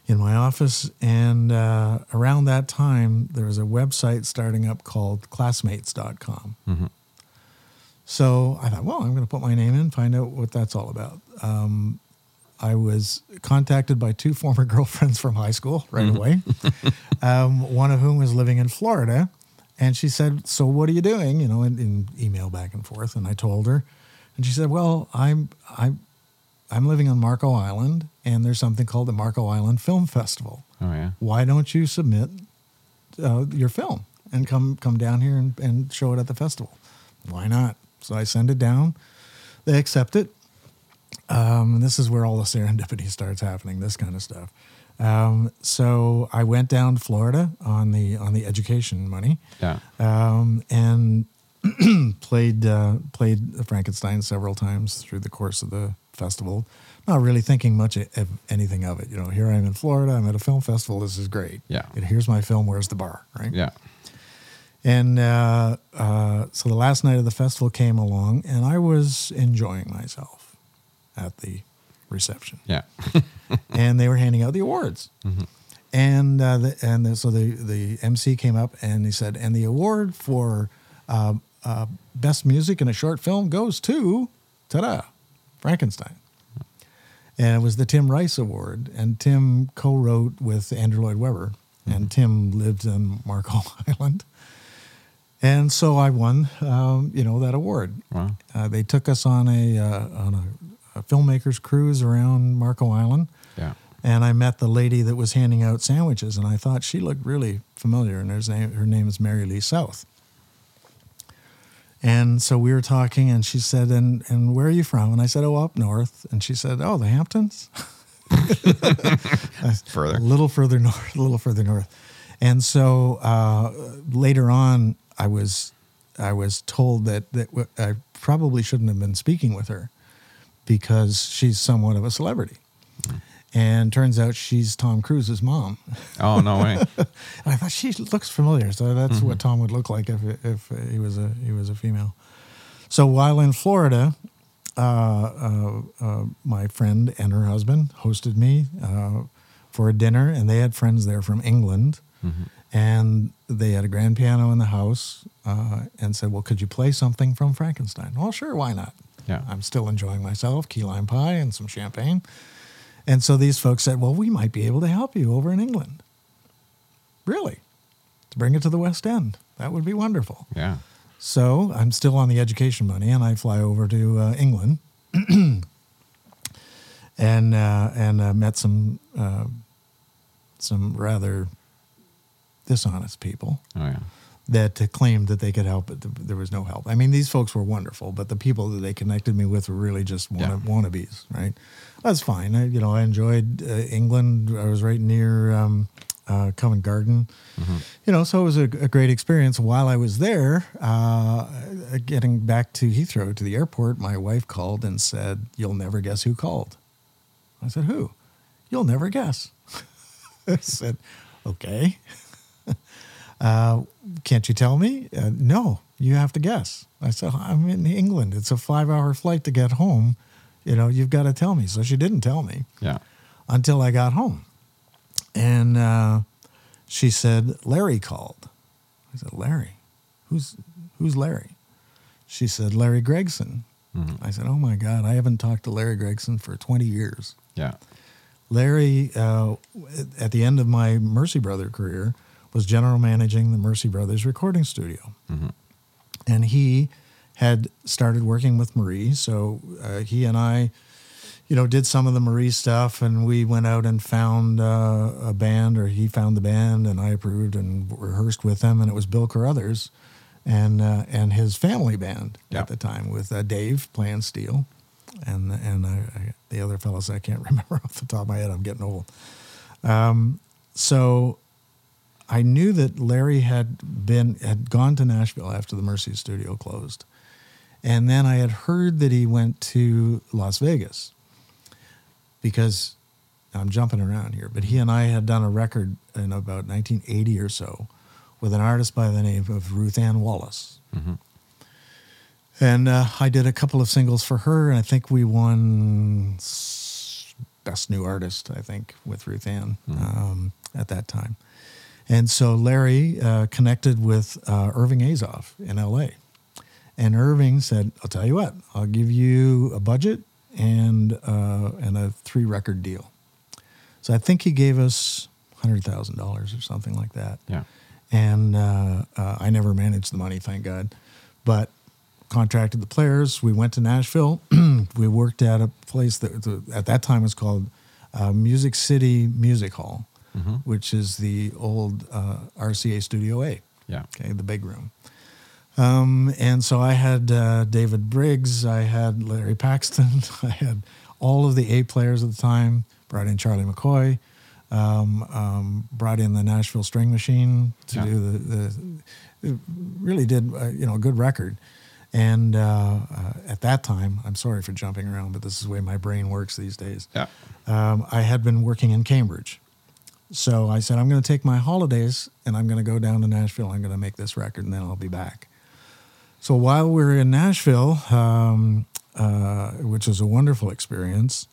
in my office. And uh, around that time, there was a website starting up called classmates.com. So I thought, well, I'm going to put my name in, find out what that's all about. Um, I was contacted by two former girlfriends from high school right away, um, one of whom was living in Florida. And she said, So what are you doing? You know, in, in email back and forth. And I told her. And she said, Well, I'm, I'm, I'm living on Marco Island, and there's something called the Marco Island Film Festival. Oh yeah. Why don't you submit uh, your film and come come down here and, and show it at the festival? Why not? So I send it down. They accept it. Um, and this is where all the serendipity starts happening. This kind of stuff. Um, so I went down to Florida on the on the education money Yeah. um, and played uh, played Frankenstein several times through the course of the festival. Not really thinking much of anything of it. You know, here I am in Florida. I'm at a film festival. This is great. Yeah. And here's my film. Where's the bar? Right. Yeah. And uh, uh, so the last night of the festival came along, and I was enjoying myself at the reception Yeah. and they were handing out the awards. And uh, the, and the, so the the MC came up and he said, and the award for uh, uh, best music in a short film goes to ta-da, Frankenstein. And it was the Tim Rice Award, and Tim co-wrote with Andrew Lloyd Webber, and Tim lived on Marco Island. And so I won, um, you know, that award. Wow. Uh, they took us on a uh, on a, a filmmakers cruise around Marco Island, Yeah. and I met the lady that was handing out sandwiches, and I thought she looked really familiar. And her name her name is Mary Lee South. And so we were talking, and she said, "And and where are you from?" And I said, "Oh, up north." And she said, "Oh, the Hamptons." Further. a little further north, a little further north. And so uh, later on, I was I was told that that I probably shouldn't have been speaking with her because she's somewhat of a celebrity. And turns out she's Tom Cruise's mom. Oh no way. I thought she looks familiar, so that's what Tom would look like if if he was a he was a female. So while in Florida, uh, uh, uh, my friend and her husband hosted me uh, for a dinner, and they had friends there from England, and they had a grand piano in the house, uh, and said, "Well, could you play something from Frankenstein?" Well, sure, why not? Yeah. I'm still enjoying myself, key lime pie and some champagne. And so these folks said, "Well, we might be able to help you over in England." Really? To bring it to the West End. That would be wonderful. Yeah. So I'm still on the education money, and I fly over to uh, England, and uh, and uh, met some uh, some rather dishonest people Oh yeah. that uh, claimed that they could help, but there was no help. I mean, these folks were wonderful, but the people that they connected me with were really just wanna, Yeah. wannabes, right? That's fine. I, you know, I enjoyed uh, England. I was right near um, uh, Covent Garden. You know, so it was a, a great experience. While I was there, uh, getting back to Heathrow to the airport, my wife called and said, "You'll never guess who called." I said, "Who?" You'll never guess. I said, "Okay." uh, can't you tell me? Uh, no, you have to guess. I said, I'm in England. It's a five hour flight to get home. You know, you've got to tell me. So she didn't tell me Yeah. until I got home. And uh, she said, Larry called. I said, Larry? Who's, who's Larry? She said, Larry Gregson. I said, Oh my God, I haven't talked to Larry Gregson for 20 years. Yeah. Larry, uh, at the end of my Mercey Brother career, was general managing the Mercey Brothers recording studio. And he had started working with Marie. So uh, he and I, you know, did some of the Marie stuff, and we went out and found uh, a band, or he found the band, and I approved and rehearsed with them. And it was Bill Carruthers and uh, and his family band Yeah. at the time with uh, Dave playing steel, and and I, I, the other fellows I can't remember off the top of my head. I'm getting old. Um, so I knew that Larry had been had gone to Nashville after the Mercey Studio closed, and then I had heard that he went to Las Vegas because I'm jumping around here, but he and I had done a record in about 1980 or so with an artist by the name of Ruth Ann Wallace. And uh, I did a couple of singles for her, and I think we won Best New Artist, I think, with Ruth Ann um, at that time. And so Larry uh, connected with uh, Irving Azoff in LA. And Irving said, I'll tell you what, I'll give you a budget and, uh, and a three record deal. So I think he gave us $100,000 or something like that Yeah. and uh, uh, I never managed the money, thank God. But contracted the players. We went to Nashville. we worked at a place that that at that time was called uh, Music City Music Hall, which is the old uh, RCA Studio A. Yeah. Okay, the big room. Um, and so I had uh, David Briggs, I had Larry Paxton, I had all of the A players at the time. Brought in Charlie McCoy, um, um, brought in the Nashville String Machine to Yeah. do the, the. Really did, uh, you know, a good record. And uh, uh, at that time, I'm sorry for jumping around, but this is the way my brain works these days Yeah. um, I had been working in Cambridge. So I said, I'm going to take my holidays and I'm going to go down to Nashville. I'm going to make this record and then I'll be back. So while we were in Nashville, um, uh, which was a wonderful experience,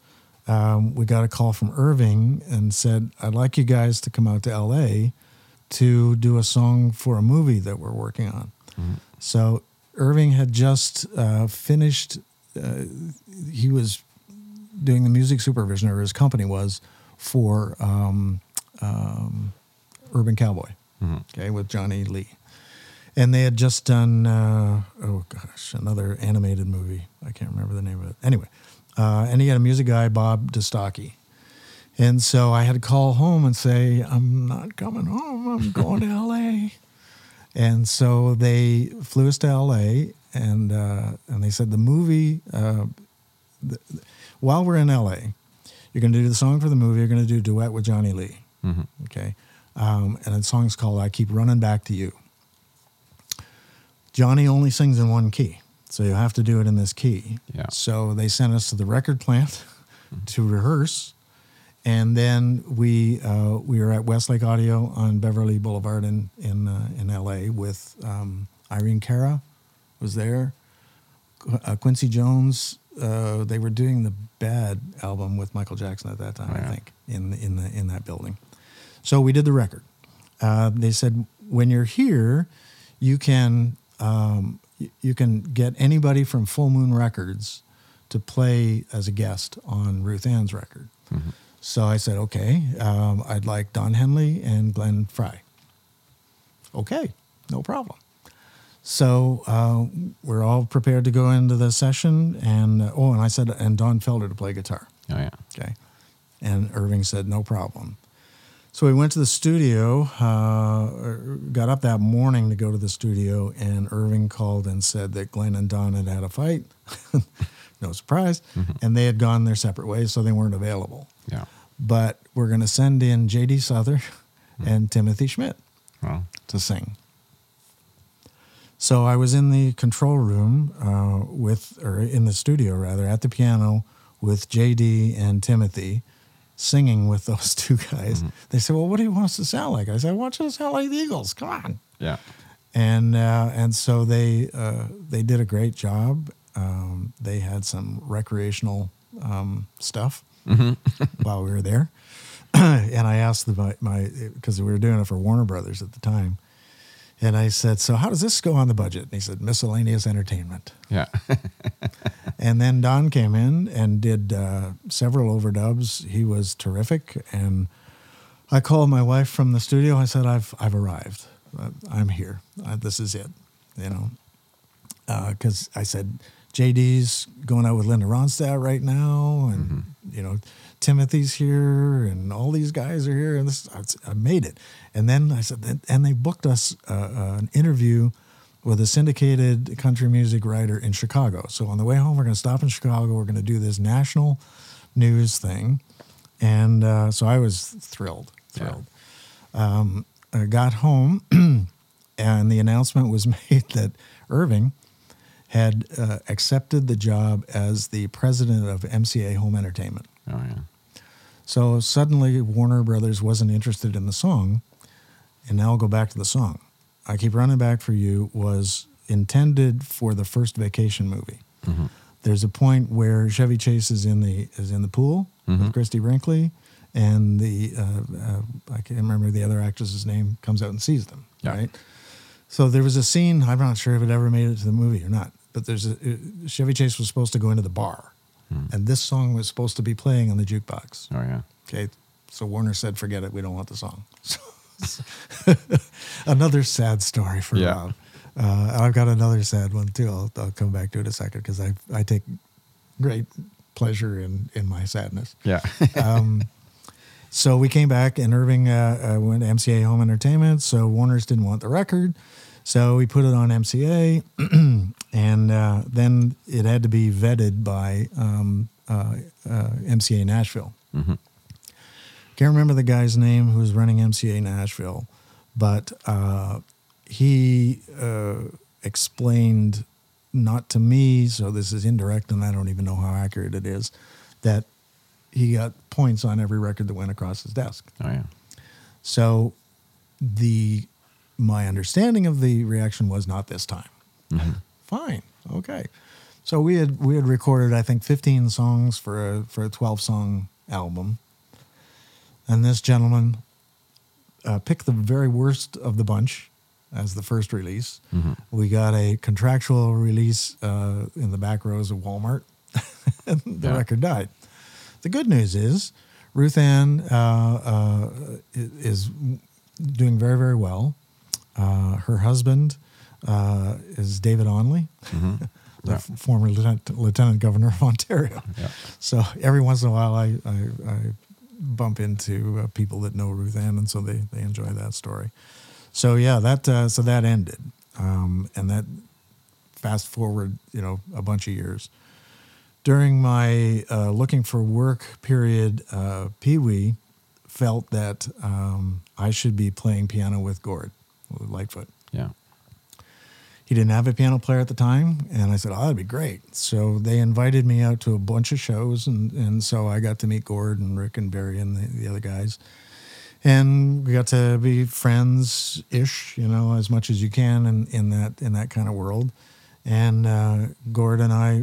um, we got a call from Irving and said, I'd like you guys to come out to LA to do a song for a movie that we're working on. So Irving had just uh, finished, uh, he was doing the music supervision, or his company was, for um, um, Urban Cowboy, okay, with Johnny Lee. And they had just done, uh, oh gosh, another animated movie. I can't remember the name of it. Anyway, uh, and he had a music guy, Bob Destocki. And so I had to call home and say, I'm not coming home. I'm going to LA. And so they flew us to LA, and uh, and they said the movie. Uh, the, while we're in LA, you're going to do the song for the movie. You're going to do a duet with Johnny Lee. Okay, um, and the song's called "I Keep Running Back to You." Johnny only sings in one key, so you have to do it in this key. Yeah. So they sent us to the record plant to rehearse, and then we uh, we were at Westlake Audio on Beverly Boulevard in in uh, in L.A. with um, Irene Cara was there, uh, Quincy Jones. Uh, they were doing the Bad album with Michael Jackson at that time, Oh, I think, in in the in that building. So we did the record. Uh, they said when you're here, you can um, you can get anybody from Full Moon Records to play as a guest on Ruth Ann's record. So I said, okay, um, I'd like Don Henley and Glenn Frey. Okay, no problem. So uh, we're all prepared to go into the session, and uh, oh, and I said, and Don Felder to play guitar. Oh yeah. Okay. And Irving said, no problem. So we went to the studio, uh, got up that morning to go to the studio, and Irving called and said that Glenn and Don had had a fight. no surprise. And they had gone their separate ways, so they weren't available. Yeah. But we're going to send in J.D. Souther and Timothy Schmit Well, to sing. So I was in the control room uh, with, or in the studio rather, at the piano with JD and Timothy singing with those two guys. They said, Well, what do you want us to sound like? I said, I want you to sound like the Eagles. Come on. yeah. And, uh, and so they, uh, they did a great job. Um, they had some recreational um, stuff while we were there. and I asked the, my, because we were doing it for Warner Brothers at the time. And I said, So how does this go on the budget? And he said, Miscellaneous entertainment. Yeah. And then Don came in and did uh, several overdubs. He was terrific. And I called my wife from the studio. I said, I've, I've arrived. Uh, I'm here. Uh, this is it, you know. Because I said, JD's going out with Linda Ronstadt right now. And, you know, Timothy's here and all these guys are here. And this, I made it. And then I said, and they booked us uh, uh, an interview with a syndicated country music writer in Chicago. So on the way home, we're going to stop in Chicago. We're going to do this national news thing. And uh, so I was thrilled, Yeah. thrilled. Um, I got home, and the announcement was made that Irving had uh, accepted the job as the president of MCA Home Entertainment. Oh yeah. So suddenly Warner Brothers wasn't interested in the song. And now I'll go back to the song. I Keep Running Back for You was intended for the first vacation movie. There's a point where Chevy Chase is in the is in the pool with Christie Brinkley, and the uh, uh, I can't remember the other actress's name comes out and sees them. Yeah. Right. So there was a scene. I'm not sure if it ever made it to the movie or not, but there's a uh, Chevy Chase was supposed to go into the bar, and this song was supposed to be playing on the jukebox. Oh yeah. Okay, so Warner said, "Forget it. We don't want the song." So, another sad story for Yeah. Rob. Uh, I've got another sad one too. I'll, I'll come back to it in a second because I I take great pleasure in in my sadness. Yeah. um, So we came back, and Irving uh, uh, went to MCA Home Entertainment. So Warner's didn't want the record, so we put it on MCA, and uh, then it had to be vetted by um, uh, uh, MCA Nashville. Can't remember the guy's name who was running MCA Nashville, but uh, he uh, explained not to me, so this is indirect, and I don't even know how accurate it is, that he got points on every record that went across his desk. oh yeah. So the my understanding of the reaction was not this time. Fine, okay. So we had we had recorded I think 15 songs for a for a 12 song album, and this gentleman uh, picked the very worst of the bunch as the first release. We got a contractual release uh, in the back rows of Walmart, and the Yeah. record died. The good news is Ruth Ann uh, uh, is doing very, very well. Uh, her husband uh, is David Onley, the Yeah. f- former lieutenant, lieutenant governor of Ontario. Yeah. So every once in a while, I, I, I bump into uh, people that know Ruth Ann, and so they, they enjoy that story. So yeah, that uh, so that ended, um, and that fast forward, you know, a bunch of years. During my uh, looking for work period, uh, Pee Wee felt that um, I should be playing piano with Gord, Lightfoot. Yeah. He didn't have a piano player at the time, and I said, "Oh, that'd be great." So they invited me out to a bunch of shows, and and so I got to meet Gord and Rick and Barry and the, the other guys, and we got to be friends ish, you know, as much as you can in, in that in that kind of world. And uh, Gord and I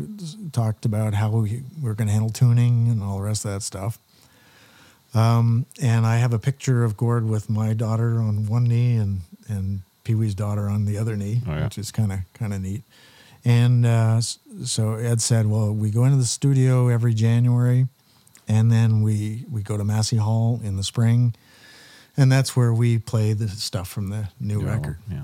talked about how we were going to handle tuning and all the rest of that stuff. Um, and I have a picture of Gord with my daughter on one knee and and Pee Wee's daughter on the other knee, Oh, yeah. which is kind of kind of neat. And uh, so Ed said, "Well, we go into the studio every January, and then we we go to Massey Hall in the spring, and that's where we play the stuff from the new Yeah, record." Yeah.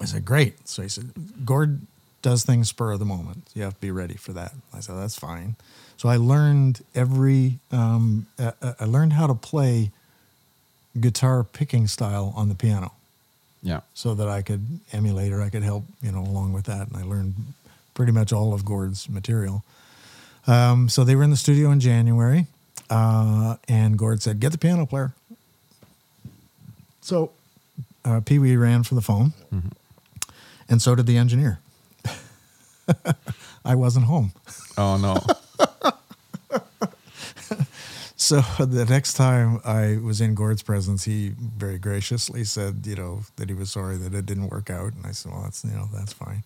I said, "Great." So he said, "Gord does things spur of the moment. You have to be ready for that." I said, "That's fine." So I learned every. Um, uh, uh, I learned how to play guitar picking style on the piano, Yeah. so that I could emulate or I could help, you know, along with that. And I learned pretty much all of Gord's material. Um, so they were in the studio in January, uh, and Gord said, "Get the piano player." So uh, Pee Wee ran for the phone, and so did the engineer. I wasn't home. Oh no. So the next time I was in Gord's presence, he very graciously said, you know, that he was sorry that it didn't work out, and I said, well, that's you know, that's fine.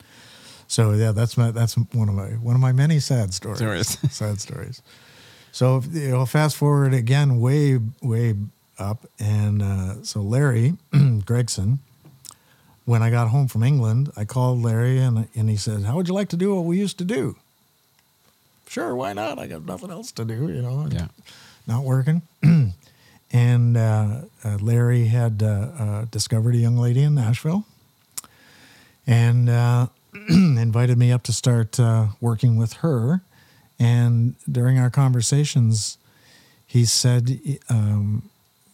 So yeah, that's my that's one of my one of my many sad stories. Stories. sad stories. So you know, fast forward again, way way up, and uh, so Larry Gregson. When I got home from England, I called Larry and and he said, "How would you like to do what we used to do?" Sure, why not? I got nothing else to do, you know. Yeah. Not working. and uh, uh, Larry had uh, uh, discovered a young lady in Nashville and uh, invited me up to start uh, working with her. And during our conversations, he said, um,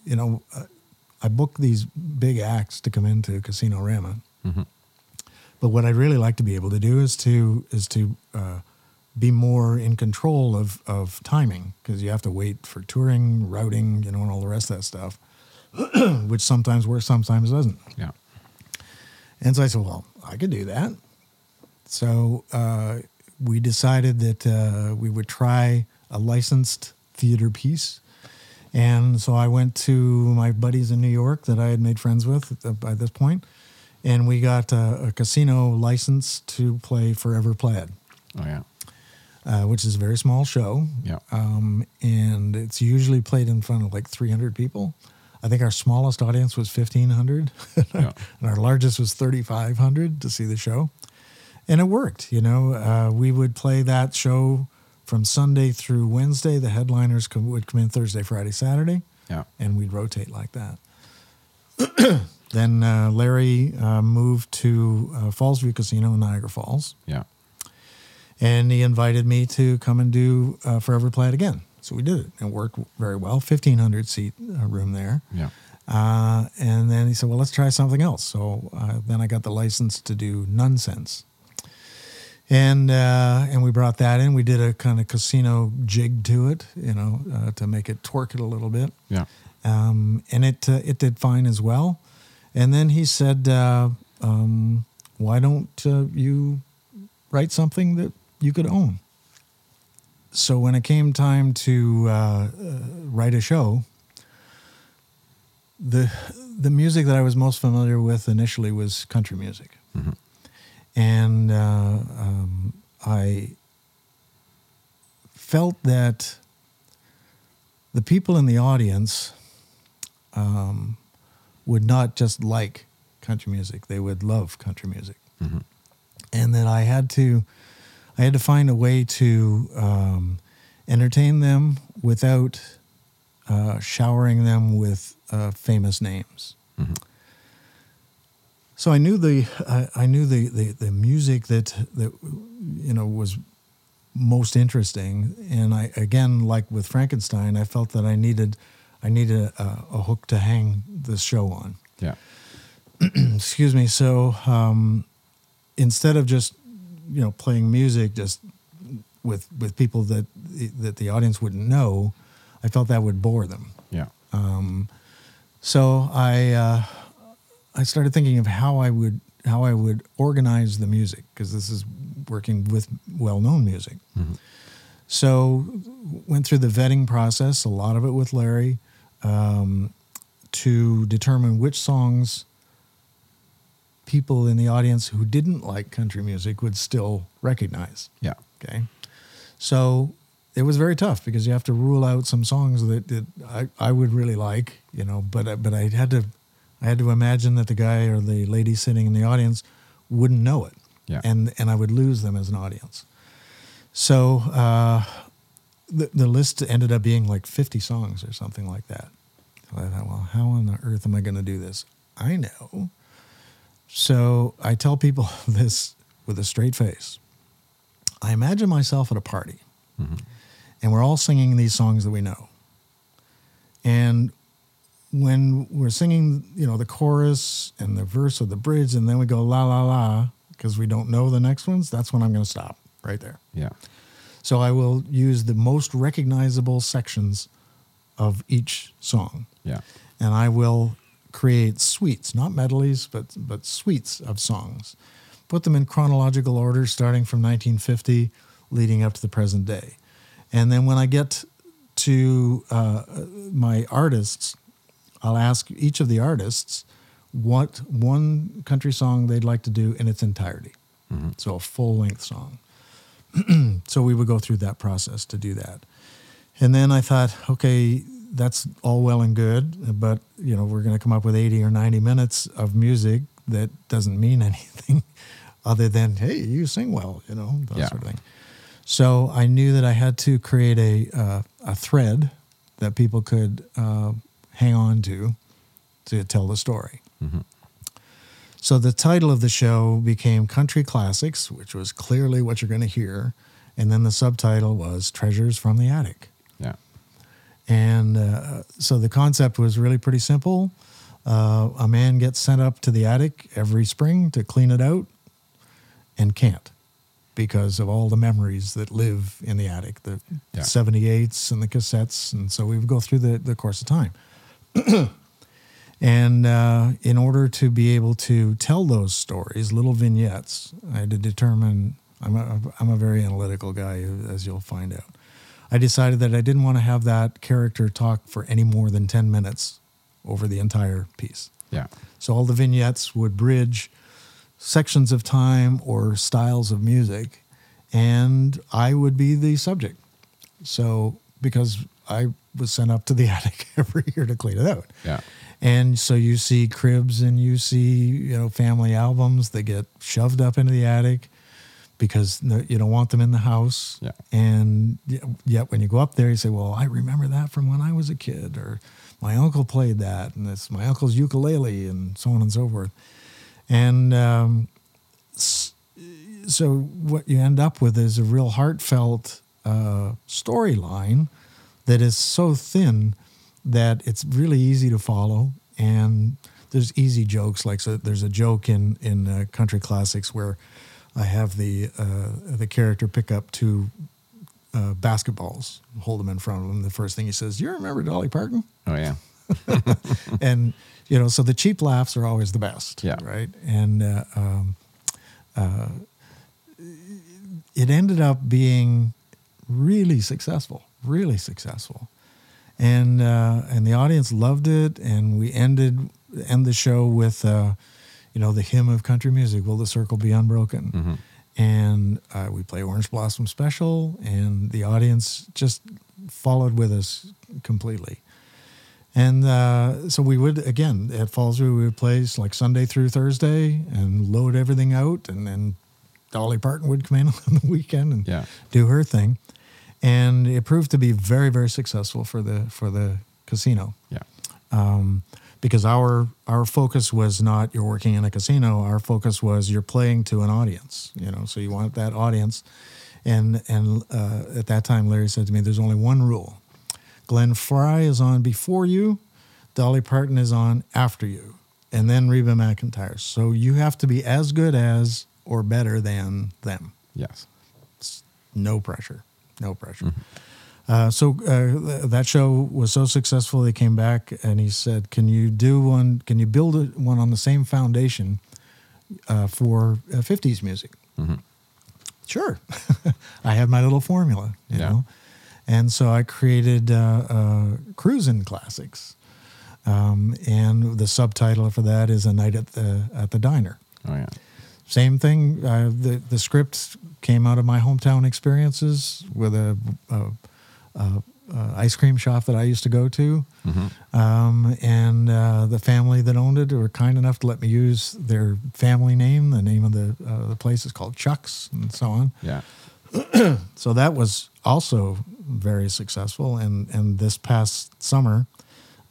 you know, I book these big acts to come into Casino Rama. But what I'd really like to be able to do is to is to uh, be more in control of of timing because you have to wait for touring, routing, you know, and all the rest of that stuff, which sometimes works, sometimes doesn't. Yeah. And so I said, well, I could do that. So uh, we decided that uh, we would try a licensed theater piece. And so I went to my buddies in New York that I had made friends with by this point, and we got a, a casino license to play Forever Plaid, Oh yeah. Uh, which is a very small show. Yeah. Um, and it's usually played in front of like 300 people. I think our smallest audience was 1,500, Yeah. and our largest was 3,500 to see the show. And it worked. You know, uh, we would play that show from Sunday through Wednesday. The headliners would come in Thursday, Friday, Saturday, Yeah. and we'd rotate like that. then uh, Larry uh, moved to uh, Fallsview Casino in Niagara Falls Yeah. And he invited me to come and do uh, Forever Plaid again. So we did it. It worked very well. Fifteen hundred seat uh, room there. Yeah. Uh, and then he said, "Well, let's try something else." So uh, then I got the license to do Nunsense, and uh, and we brought that in. We did a kind of casino jig to it, you know, uh, to make it twerk it a little bit Yeah. um, and it uh, it did fine as well. And then he said, uh, um, "Why don't uh, you write something that you could own?" So when it came time to uh, uh, write a show, the the music that I was most familiar with initially was country music, and uh, um, I felt that the people in the audience um, would not just like country music; they would love country music, and that I had to, I had to find a way to um, entertain them without uh, showering them with uh, famous names. So I knew the I, I knew the, the the music that that you know was most interesting, and I again like with Frankenstein, I felt that I needed I needed a, a hook to hang the show on. Yeah. Excuse me. So um, instead of just you know playing music just with with people that that the audience wouldn't know, I felt that would bore them. Yeah. So I uh, I started thinking of how I would how I would organize the music because this is working with well known music. So went through the vetting process, a lot of it with Larry, um, to determine which songs people in the audience who didn't like country music would still recognize. Yeah. Okay. So it was very tough because you have to rule out some songs that, that I, I would really like, you know, but I- but I had to I had to imagine that the guy or the lady sitting in the audience wouldn't know it. Yeah. And and I would lose them as an audience. So uh, the the list ended up being like 50 songs or something like that. So I thought, well, how on earth am I going to do this? I know. So I tell people this with a straight face. I imagine myself at a party, mm-hmm. and we're all singing these songs that we know. And when we're singing, you know, the chorus and the verse of the bridge, and then we go la la la because we don't know the next ones, that's when I'm going to stop right there. Yeah. So I will use the most recognizable sections of each song Yeah. and I will create suites, not medleys, but but suites of songs. Put them in chronological order, starting from 1950, leading up to the present day. And then when I get to uh, my artists, I'll ask each of the artists what one country song they'd like to do in its entirety. So a full length song. so we would go through that process to do that. And then I thought, okay, that's all well and good, but you know, we're going to come up with 80 or 90 minutes of music that doesn't mean anything other than, hey, you sing well, you know, that Yeah. sort of thing. So I knew that I had to create a uh, a thread that people could uh, hang on to to tell the story. So the title of the show became Country Classics, which was clearly what you're going to hear, and then the subtitle was Treasures from the Attic. And uh, so the concept was really pretty simple. Uh, a man gets sent up to the attic every spring to clean it out and can't because of all the memories that live in the attic the Yeah. 78s and the cassettes. And so we would go through the, the course of time. and uh, in order to be able to tell those stories, little vignettes, I had to determine. I'm a, I'm a very analytical guy, as you'll find out. I decided that I didn't want to have that character talk for any more than 10 minutes over the entire piece. Yeah. So all the vignettes would bridge sections of time or styles of music, and I would be the subject. So because I was sent up to the attic every year to clean it out. Yeah. And so you see cribs and you see, you know, family albums that get shoved up into the attic because you don't want them in the house. Yeah. And yet when you go up there, you say, well, I remember that from when I was a kid, or my uncle played that, and it's my uncle's ukulele, and so on and so forth. And um, so what you end up with is a real heartfelt uh, storyline that is so thin that it's really easy to follow and there's easy jokes like so there's a joke in in uh, country classics where i have the uh, the character pick up two uh, basketballs hold them in front of him the first thing he says you remember dolly parton Oh yeah. and you know so the cheap laughs are always the best Yeah. right and uh, um, uh, it ended up being really successful really successful and uh, and the audience loved it and we ended end the show with uh, you know the hymn of country music will the circle be unbroken Mhm. and uh, we play orange blossom special and the audience just followed with us completely and uh, so we would again at Fallsview we would play like Sunday through Thursday and load everything out, and then Dolly Parton would come in on the weekend and Yeah. do her thing, and it proved to be very very successful for the for the casino Yeah. um, because our our focus was not you're working in a casino. Our focus was you're playing to an audience. You know, so you want that audience. And and uh, at that time, Larry said to me, "There's only one rule: Glenn Frey is on before you, Dolly Parton is on after you, and then Reba McEntire. So you have to be as good as or better than them." Yes. no pressure, no pressure. Uh, so uh, th- that show was so successful. They came back and he said, "Can you do one? Can you build one on the same foundation uh, for uh, '50s music?" Mhm. Sure, I had my little formula, you Yeah. know, and so I created uh, uh, cruising classics, um, and the subtitle for that is "A Night at the at the Diner." Oh yeah. Same thing. Uh, the the script came out of my hometown experiences with a, a, a, a ice cream shop that I used to go to, Mhm. um, and uh, the family that owned it were kind enough to let me use their family name. The name of the uh, the place is called Chuck's, and so on. Yeah. So that was also very successful. And and this past summer,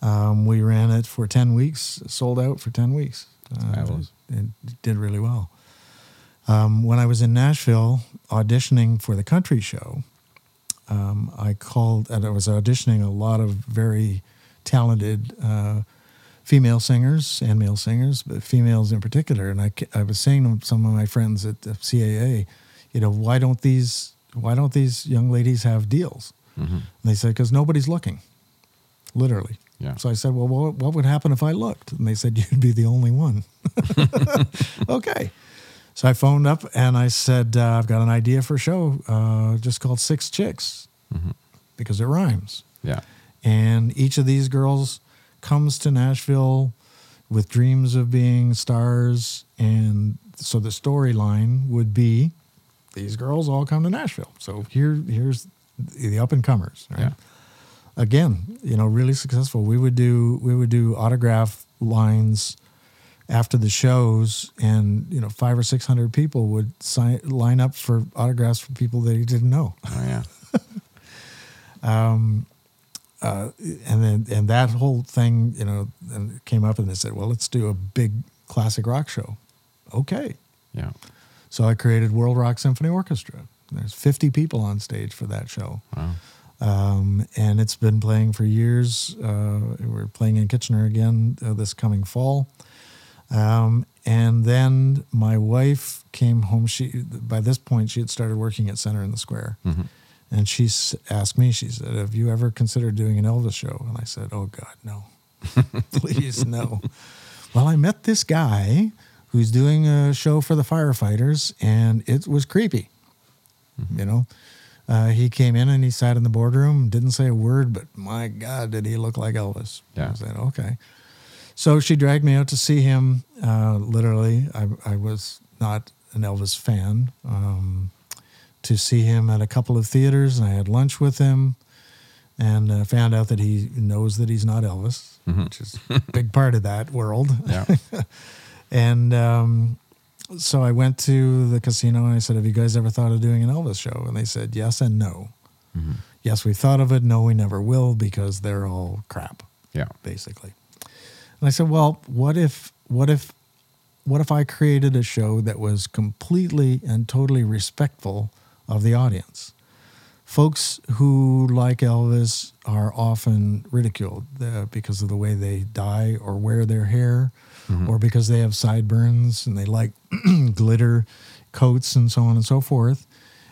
um, we ran it for ten weeks, sold out for ten weeks. Uh, Fabulous. it did really well. Um, when I was in Nashville auditioning for the country show, um, I called and I was auditioning a lot of very talented uh, female singers and male singers, but females in particular. And I, I was saying to some of my friends at the CAA, you know, why don't these why don't these young ladies have deals? Mhm. And they said because nobody's looking, literally. Yeah. So I said, well, what, what would happen if I looked? And they said, you'd be the only one. okay. So I phoned up and I said, uh, I've got an idea for a show uh, just called Six Chicks because it rhymes. Yeah. And each of these girls comes to Nashville with dreams of being stars. And so the storyline would be these girls all come to Nashville. So here, here's the up and comers. Right? Yeah. Again, you know, really successful. We would do we would do autograph lines after the shows, and you know, five or six hundred people would sign line up for autographs for people that he didn't know. Oh yeah. Um, uh, and then and that whole thing, you know, came up and they said, "Well, let's do a big classic rock show." Okay, Yeah. so I created World Rock Symphony Orchestra. There's 50 people on stage for that show, Wow. um, and it's been playing for years. Uh, we're playing in Kitchener again uh, this coming fall. Um, and then my wife came home. She by this point she had started working at Center in the Square. Mhm. And she asked me, she said, Have you ever considered doing an Elvis show? And I said, Oh, God, no. Please, no. well, I met this guy who's doing a show for the firefighters, and it was creepy. You know, uh, he came in and he sat in the boardroom, didn't say a word, but my God, did he look like Elvis? Yeah. I said, Okay. So she dragged me out to see him. Uh, literally, I, I was not an Elvis fan. Um, to see him at a couple of theaters, and I had lunch with him, and uh, found out that he knows that he's not Elvis, which is a big part of that world. Yeah. And um, so I went to the casino and I said, "Have you guys ever thought of doing an Elvis show?" And they said, "Yes and no. Yes, we thought of it. No, we never will because they're all crap." Yeah. basically. And I said, "Well, what if what if what if I created a show that was completely and totally respectful of the audience? Folks who like Elvis are often ridiculed uh, because of the way they dye or wear their hair, or because they have sideburns and they like glitter coats and so on and so forth."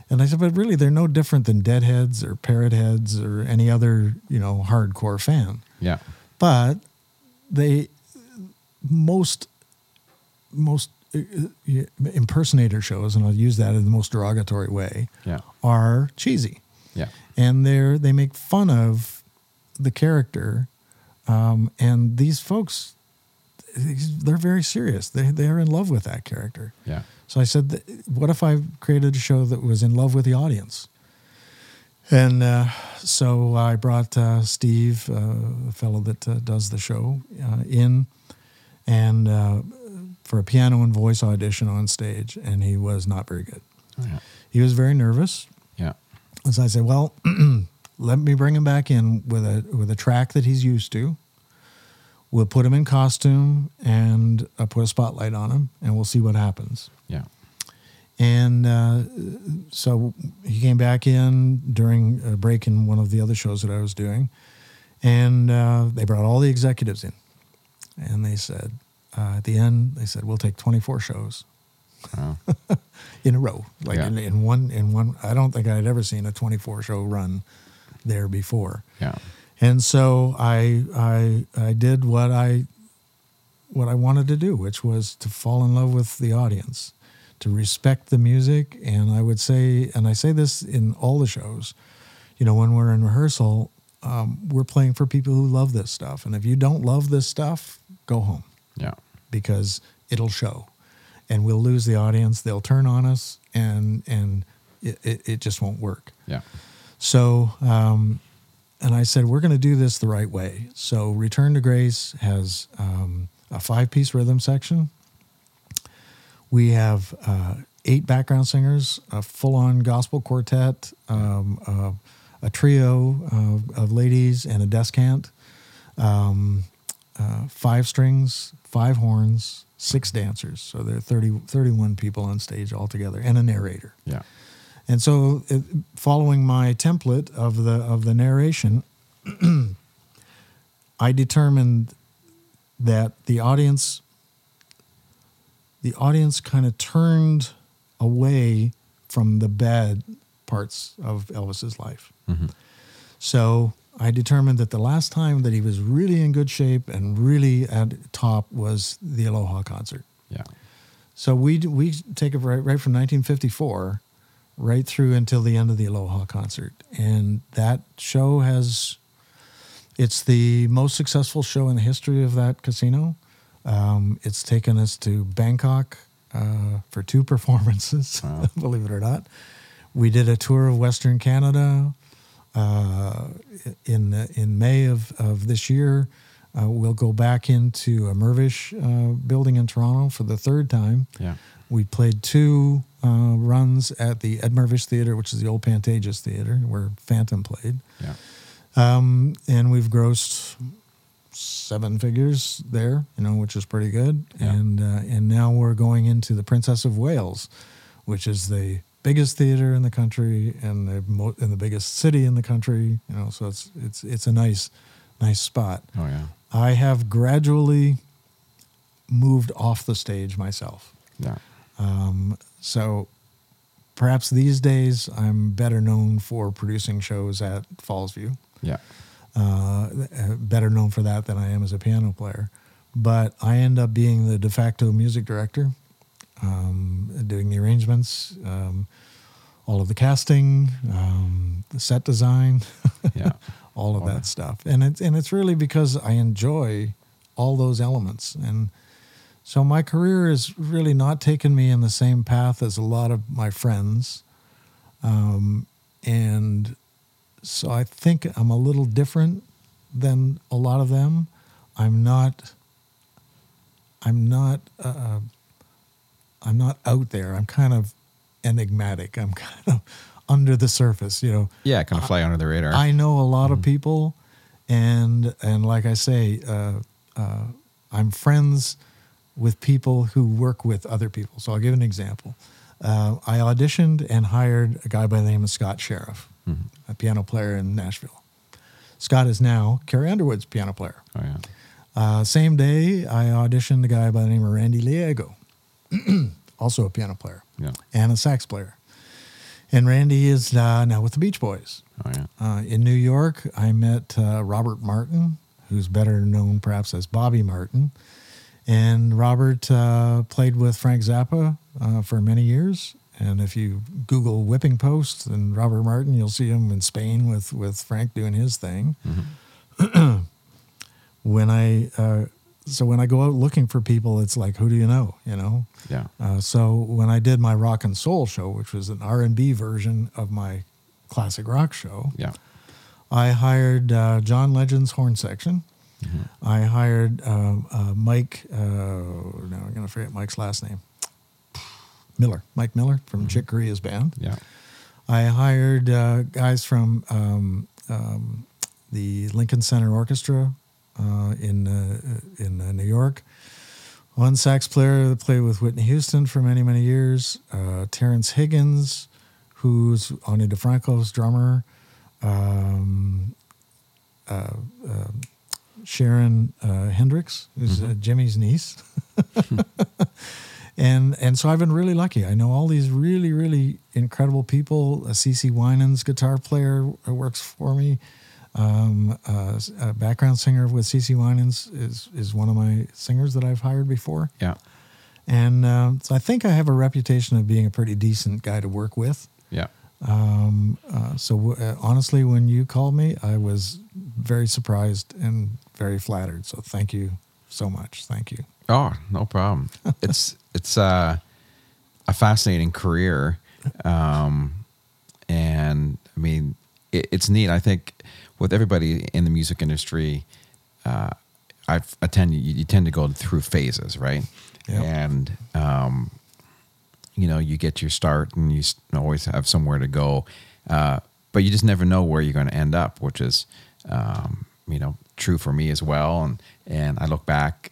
And I said, but really, they're no different than Deadheads or Parrot Heads or any other, you know, hardcore fan Yeah. but they most most uh, uh, impersonator shows and i'll use that in the most derogatory way Yeah. are cheesy Yeah. and they're they make fun of the character um, and these folks they're very serious they, they're in love with that character Yeah. so I said, what if I created a show that was in love with the audience? And uh, so I brought uh, Steve, uh, the fellow that uh, does the show, uh, in and uh, for a piano and voice audition on stage, and he was not very good. Oh, yeah. He was very nervous. Yeah. And so I said, well, let me bring him back in with a with a track that he's used to. We'll put him in costume and uh, put a spotlight on him, and we'll see what happens. Yeah. And uh, so he came back in during a break in one of the other shows that I was doing. And uh, they brought all the executives in. And they said, uh, at the end, they said, we'll take 24 shows Wow. in a row. Like Yeah. in, in one, in one, I don't think I'd ever seen a 24 show run there before. Yeah. And so I, I, I did what I, what I wanted to do, which was to fall in love with the audience, to respect the music. And I would say, and I say this in all the shows, you know, when we're in rehearsal, um, we're playing for people who love this stuff. And if you don't love this stuff, go home Yeah. because it'll show and we'll lose the audience. They'll turn on us and, and it, it, it just won't work. Yeah. So, um, and I said, we're going to do this the right way. So, Return to Grace has um, a five piece rhythm section. We have uh, eight background singers, a full on gospel quartet, um, uh, a trio of, of ladies, and a descant, um, uh, five strings, five horns, six dancers. So, there are 30, 31 people on stage altogether, and a narrator. Yeah. And so, it, following my template of the of the narration, I determined that the audience the audience kind of turned away from the bad parts of Elvis's life. Mhm. So I determined that the last time that he was really in good shape and really at top was the Aloha concert. Yeah. So we we take it right, right from 1954 right through until the end of the Aloha concert, and that show has it's the most successful show in the history of that casino. Um, it's taken us to Bangkok uh, for two performances, Wow. believe it or not. We did a tour of Western Canada uh, in in May of, of this year. Uh, we'll go back into a Mirvish uh, building in Toronto for the third time. Yeah. We played two uh, runs at the Ed Mirvish Theater, which is the old Pantages Theater, where Phantom played. Yeah. Um, and we've grossed seven figures there, you know, which is pretty good. Yeah. And uh, and now we're going into the Princess of Wales, which is the biggest theater in the country and the mo- and the biggest city in the country. You know, so it's it's it's a nice nice spot. Oh yeah. I have gradually moved off the stage myself. Yeah. Um, so perhaps these days I'm better known for producing shows at Fallsview Yeah. Uh, better known for that than I am as a piano player. But I end up being the de facto music director, um, doing the arrangements, um, all of the casting, um, the set design, Yeah. all of that stuff. And it's and it's really because I enjoy all those elements. And so my career has really not taken me in the same path as a lot of my friends. Um, and so I think I'm a little different than a lot of them. I'm not. I'm not. Uh, I'm not out there. I'm kind of enigmatic. I'm kind of under the surface. You know, Yeah. Kind of fly under the radar. I know a lot of people, and and like I say, uh, uh, I'm friends with people who work with other people. So I'll give an example. Uh, I auditioned and hired a guy by the name of Scott Sheriff, a piano player in Nashville. Scott is now Carrie Underwood's piano player. oh yeah. Uh, same day, I auditioned a guy by the name of Randy Leago, also a piano player Yeah. and a sax player. And Randy is uh, now with the Beach Boys. Oh yeah. Uh, in New York, I met uh, Robert Martin, who's better known perhaps as Bobby Martin. And Robert uh, played with Frank Zappa uh, for many years. And if you Google whipping posts and Robert Martin, you'll see him in Spain with, with Frank doing his thing. when I uh, so when I go out looking for people, it's like, who do you know? You know. Yeah. Uh, so when I did my rock and soul show, which was an R and B version of my classic rock show, Yeah. I hired uh, John Legend's horn section. I hired uh, uh, Mike. Uh, now I'm going to forget Mike's last name. Miller, Mike Miller from Chick Corea's band. Yeah. I hired uh, guys from um, um, the Lincoln Center Orchestra uh, in uh, in uh, New York. One sax player that played with Whitney Houston for many many years. Uh, Terrence Higgins, who's Ani DiFranco's drummer. Um, uh, uh, Sharon uh, Hendricks, who's uh, Jimmy's niece. and and so I've been really lucky. I know all these really really incredible people. Uh, CeCe Winans, guitar player, uh, works for me. Um, uh, a background singer with CeCe Winans is is one of my singers that I've hired before. Yeah. And um, so I think I have a reputation of being a pretty decent guy to work with. Yeah. Um, uh, so uh, honestly, when you called me, I was very surprised and very flattered. So thank you so much. Thank you. Oh, no problem. it's it's uh, a fascinating career, um, and I mean it, it's neat. I think with everybody in the music industry, uh, I've attend you, you tend to go through phases, right? Yep. And um, you know, you get your start, and you always have somewhere to go, uh, but you just never know where you're going to end up, which is um, you know true for me as well. And and I look back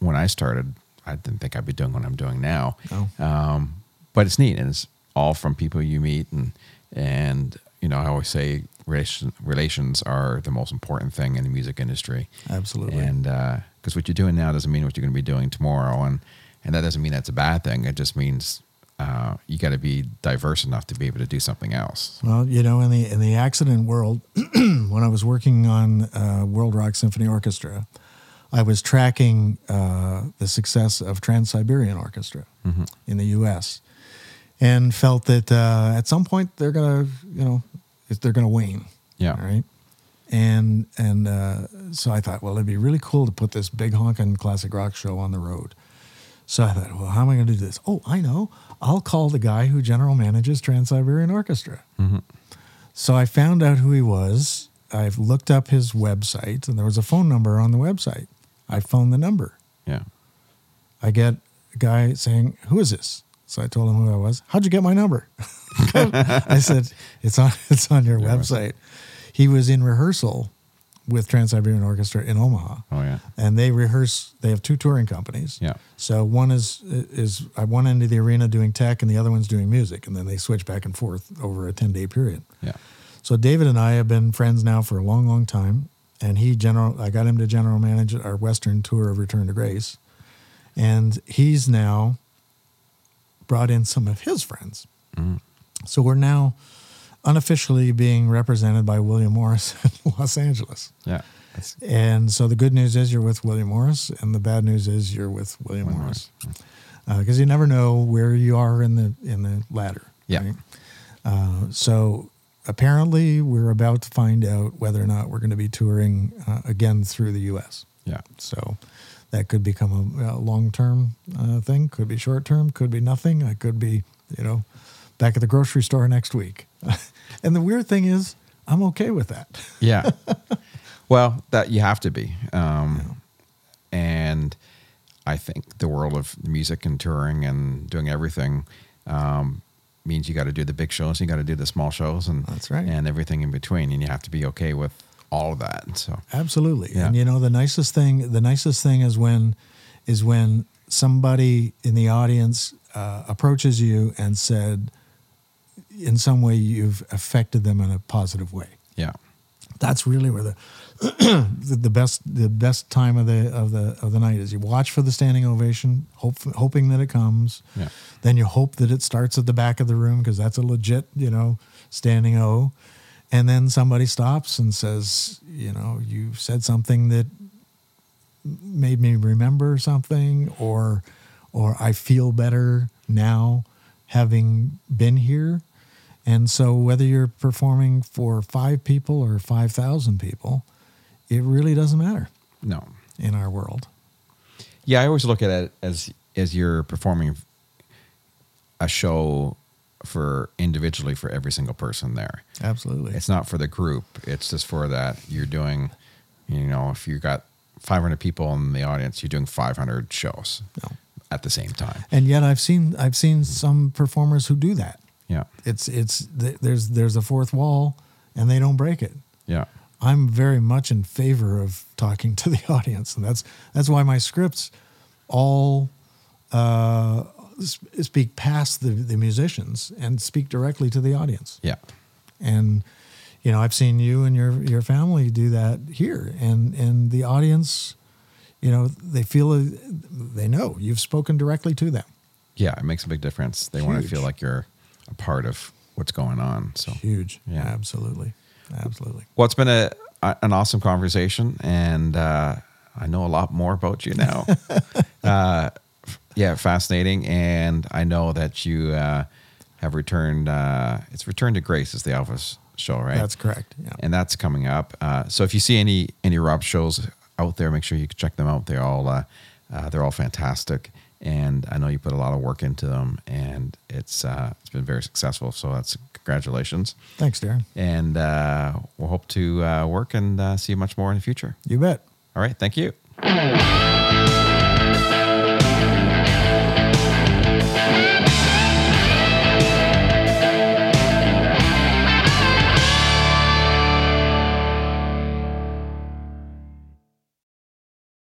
when I started, I didn't think I'd be doing what I'm doing now. No. Um, but it's neat, and it's all from people you meet, and and you know I always say relation, relations are the most important thing in the music industry, Absolutely. and because what you're doing now doesn't mean what you're going to be doing tomorrow, and and that doesn't mean that's a bad thing. It just means uh, you got to be diverse enough to be able to do something else. Well, you know, in the in the accident world, when I was working on uh, World Rock Symphony Orchestra, I was tracking uh, the success of Trans Siberian Orchestra in the U.S. and felt that uh, at some point they're gonna, you know, they're gonna wane. Yeah. Right. And and uh, so I thought, well, it'd be really cool to put this big honkin' classic rock show on the road. So I thought, well, how am I going to do this? Oh, I know. I'll call the guy who general manages Trans Siberian Orchestra. So I found out who he was. I've looked up his website, and there was a phone number on the website. I phoned the number. Yeah. I get a guy saying, "Who is this?" So I told him who I was. How'd you get my number? I said, "It's on it's on your website." He was in rehearsal with Trans Siberian Orchestra in Omaha, Oh yeah. and they rehearse. They have two touring companies. Yeah. So one is is at one end of the arena doing tech, and the other one's doing music, and then they switch back and forth over a ten day period. Yeah. So David and I have been friends now for a long, long time, and he general. I got him to general manage our Western tour of Return to Grace, and he's now brought in some of his friends. So we're now unofficially being represented by William Morris in Los Angeles. Yeah. And so the good news is you're with William Morris, and the bad news is you're with William William Morris, because you never know where you are in the in the ladder. Yeah. Uh, so apparently, we're about to find out whether or not we're going to be touring uh, again through the U.S. yeah. So that could become a, a long term uh, thing. Could be short term. Could be nothing. I could be, you know, back at the grocery store next week. and the weird thing is, I'm okay with that. Yeah. well, that you have to be. Um, And I think the world of music and touring and doing everything um, means you got to do the big shows, you got to do the small shows, and That's right. and everything in between, and you have to be okay with all of that. So Absolutely. Yeah. And you know the nicest thing the nicest thing is when is when somebody in the audience uh, approaches you and said in some way you've affected them in a positive way. yeah, That's really where the the, the best the best time of the of the of the night is. You watch for the standing ovation, hope, hoping that it comes. Yeah. Then you hope that it starts at the back of the room because that's a legit, you know, standing O. And then somebody stops and says, you know, you said something that made me remember something, or or I feel better now having been here. And so, whether you're performing for five people or 5,000 people, it really doesn't matter no, in our world. yeah. I always look at it as as you're performing a show for individually for every single person there. Absolutely. It's not for the group. It's just for that you're doing, you know, if you got 500 people in the audience, you're doing 500 shows No. at the same time. and yet, I've seen I've seen mm-hmm. some performers who do that. Yeah. It's it's there's there's a fourth wall, and they don't break it. Yeah. I'm very much in favor of talking to the audience, and that's that's why my scripts all uh, speak past the, the musicians and speak directly to the audience. Yeah. And you know, I've seen you and your your family do that here, and and the audience, you know, they feel they know you've spoken directly to them. Yeah. It makes a big difference. They want to feel like you're a part of what's going on. So, Huge, Yeah. absolutely, absolutely. well, it's been a, an awesome conversation, and uh, I know a lot more about you now. uh, yeah, fascinating, and I know that you uh, have returned. Uh, it's returned to grace is the Elvis show, right? That's correct. Yeah. and that's coming up. Uh, so if you see any any Rob shows out there, make sure you check them out. They're all uh, uh, they're all fantastic, and I know you put a lot of work into them, and it's uh, it's been very successful. So that's congratulations, Thanks, Darren. and uh, we'll hope to uh, work and uh, see you much more in the future. You bet. All right, thank you.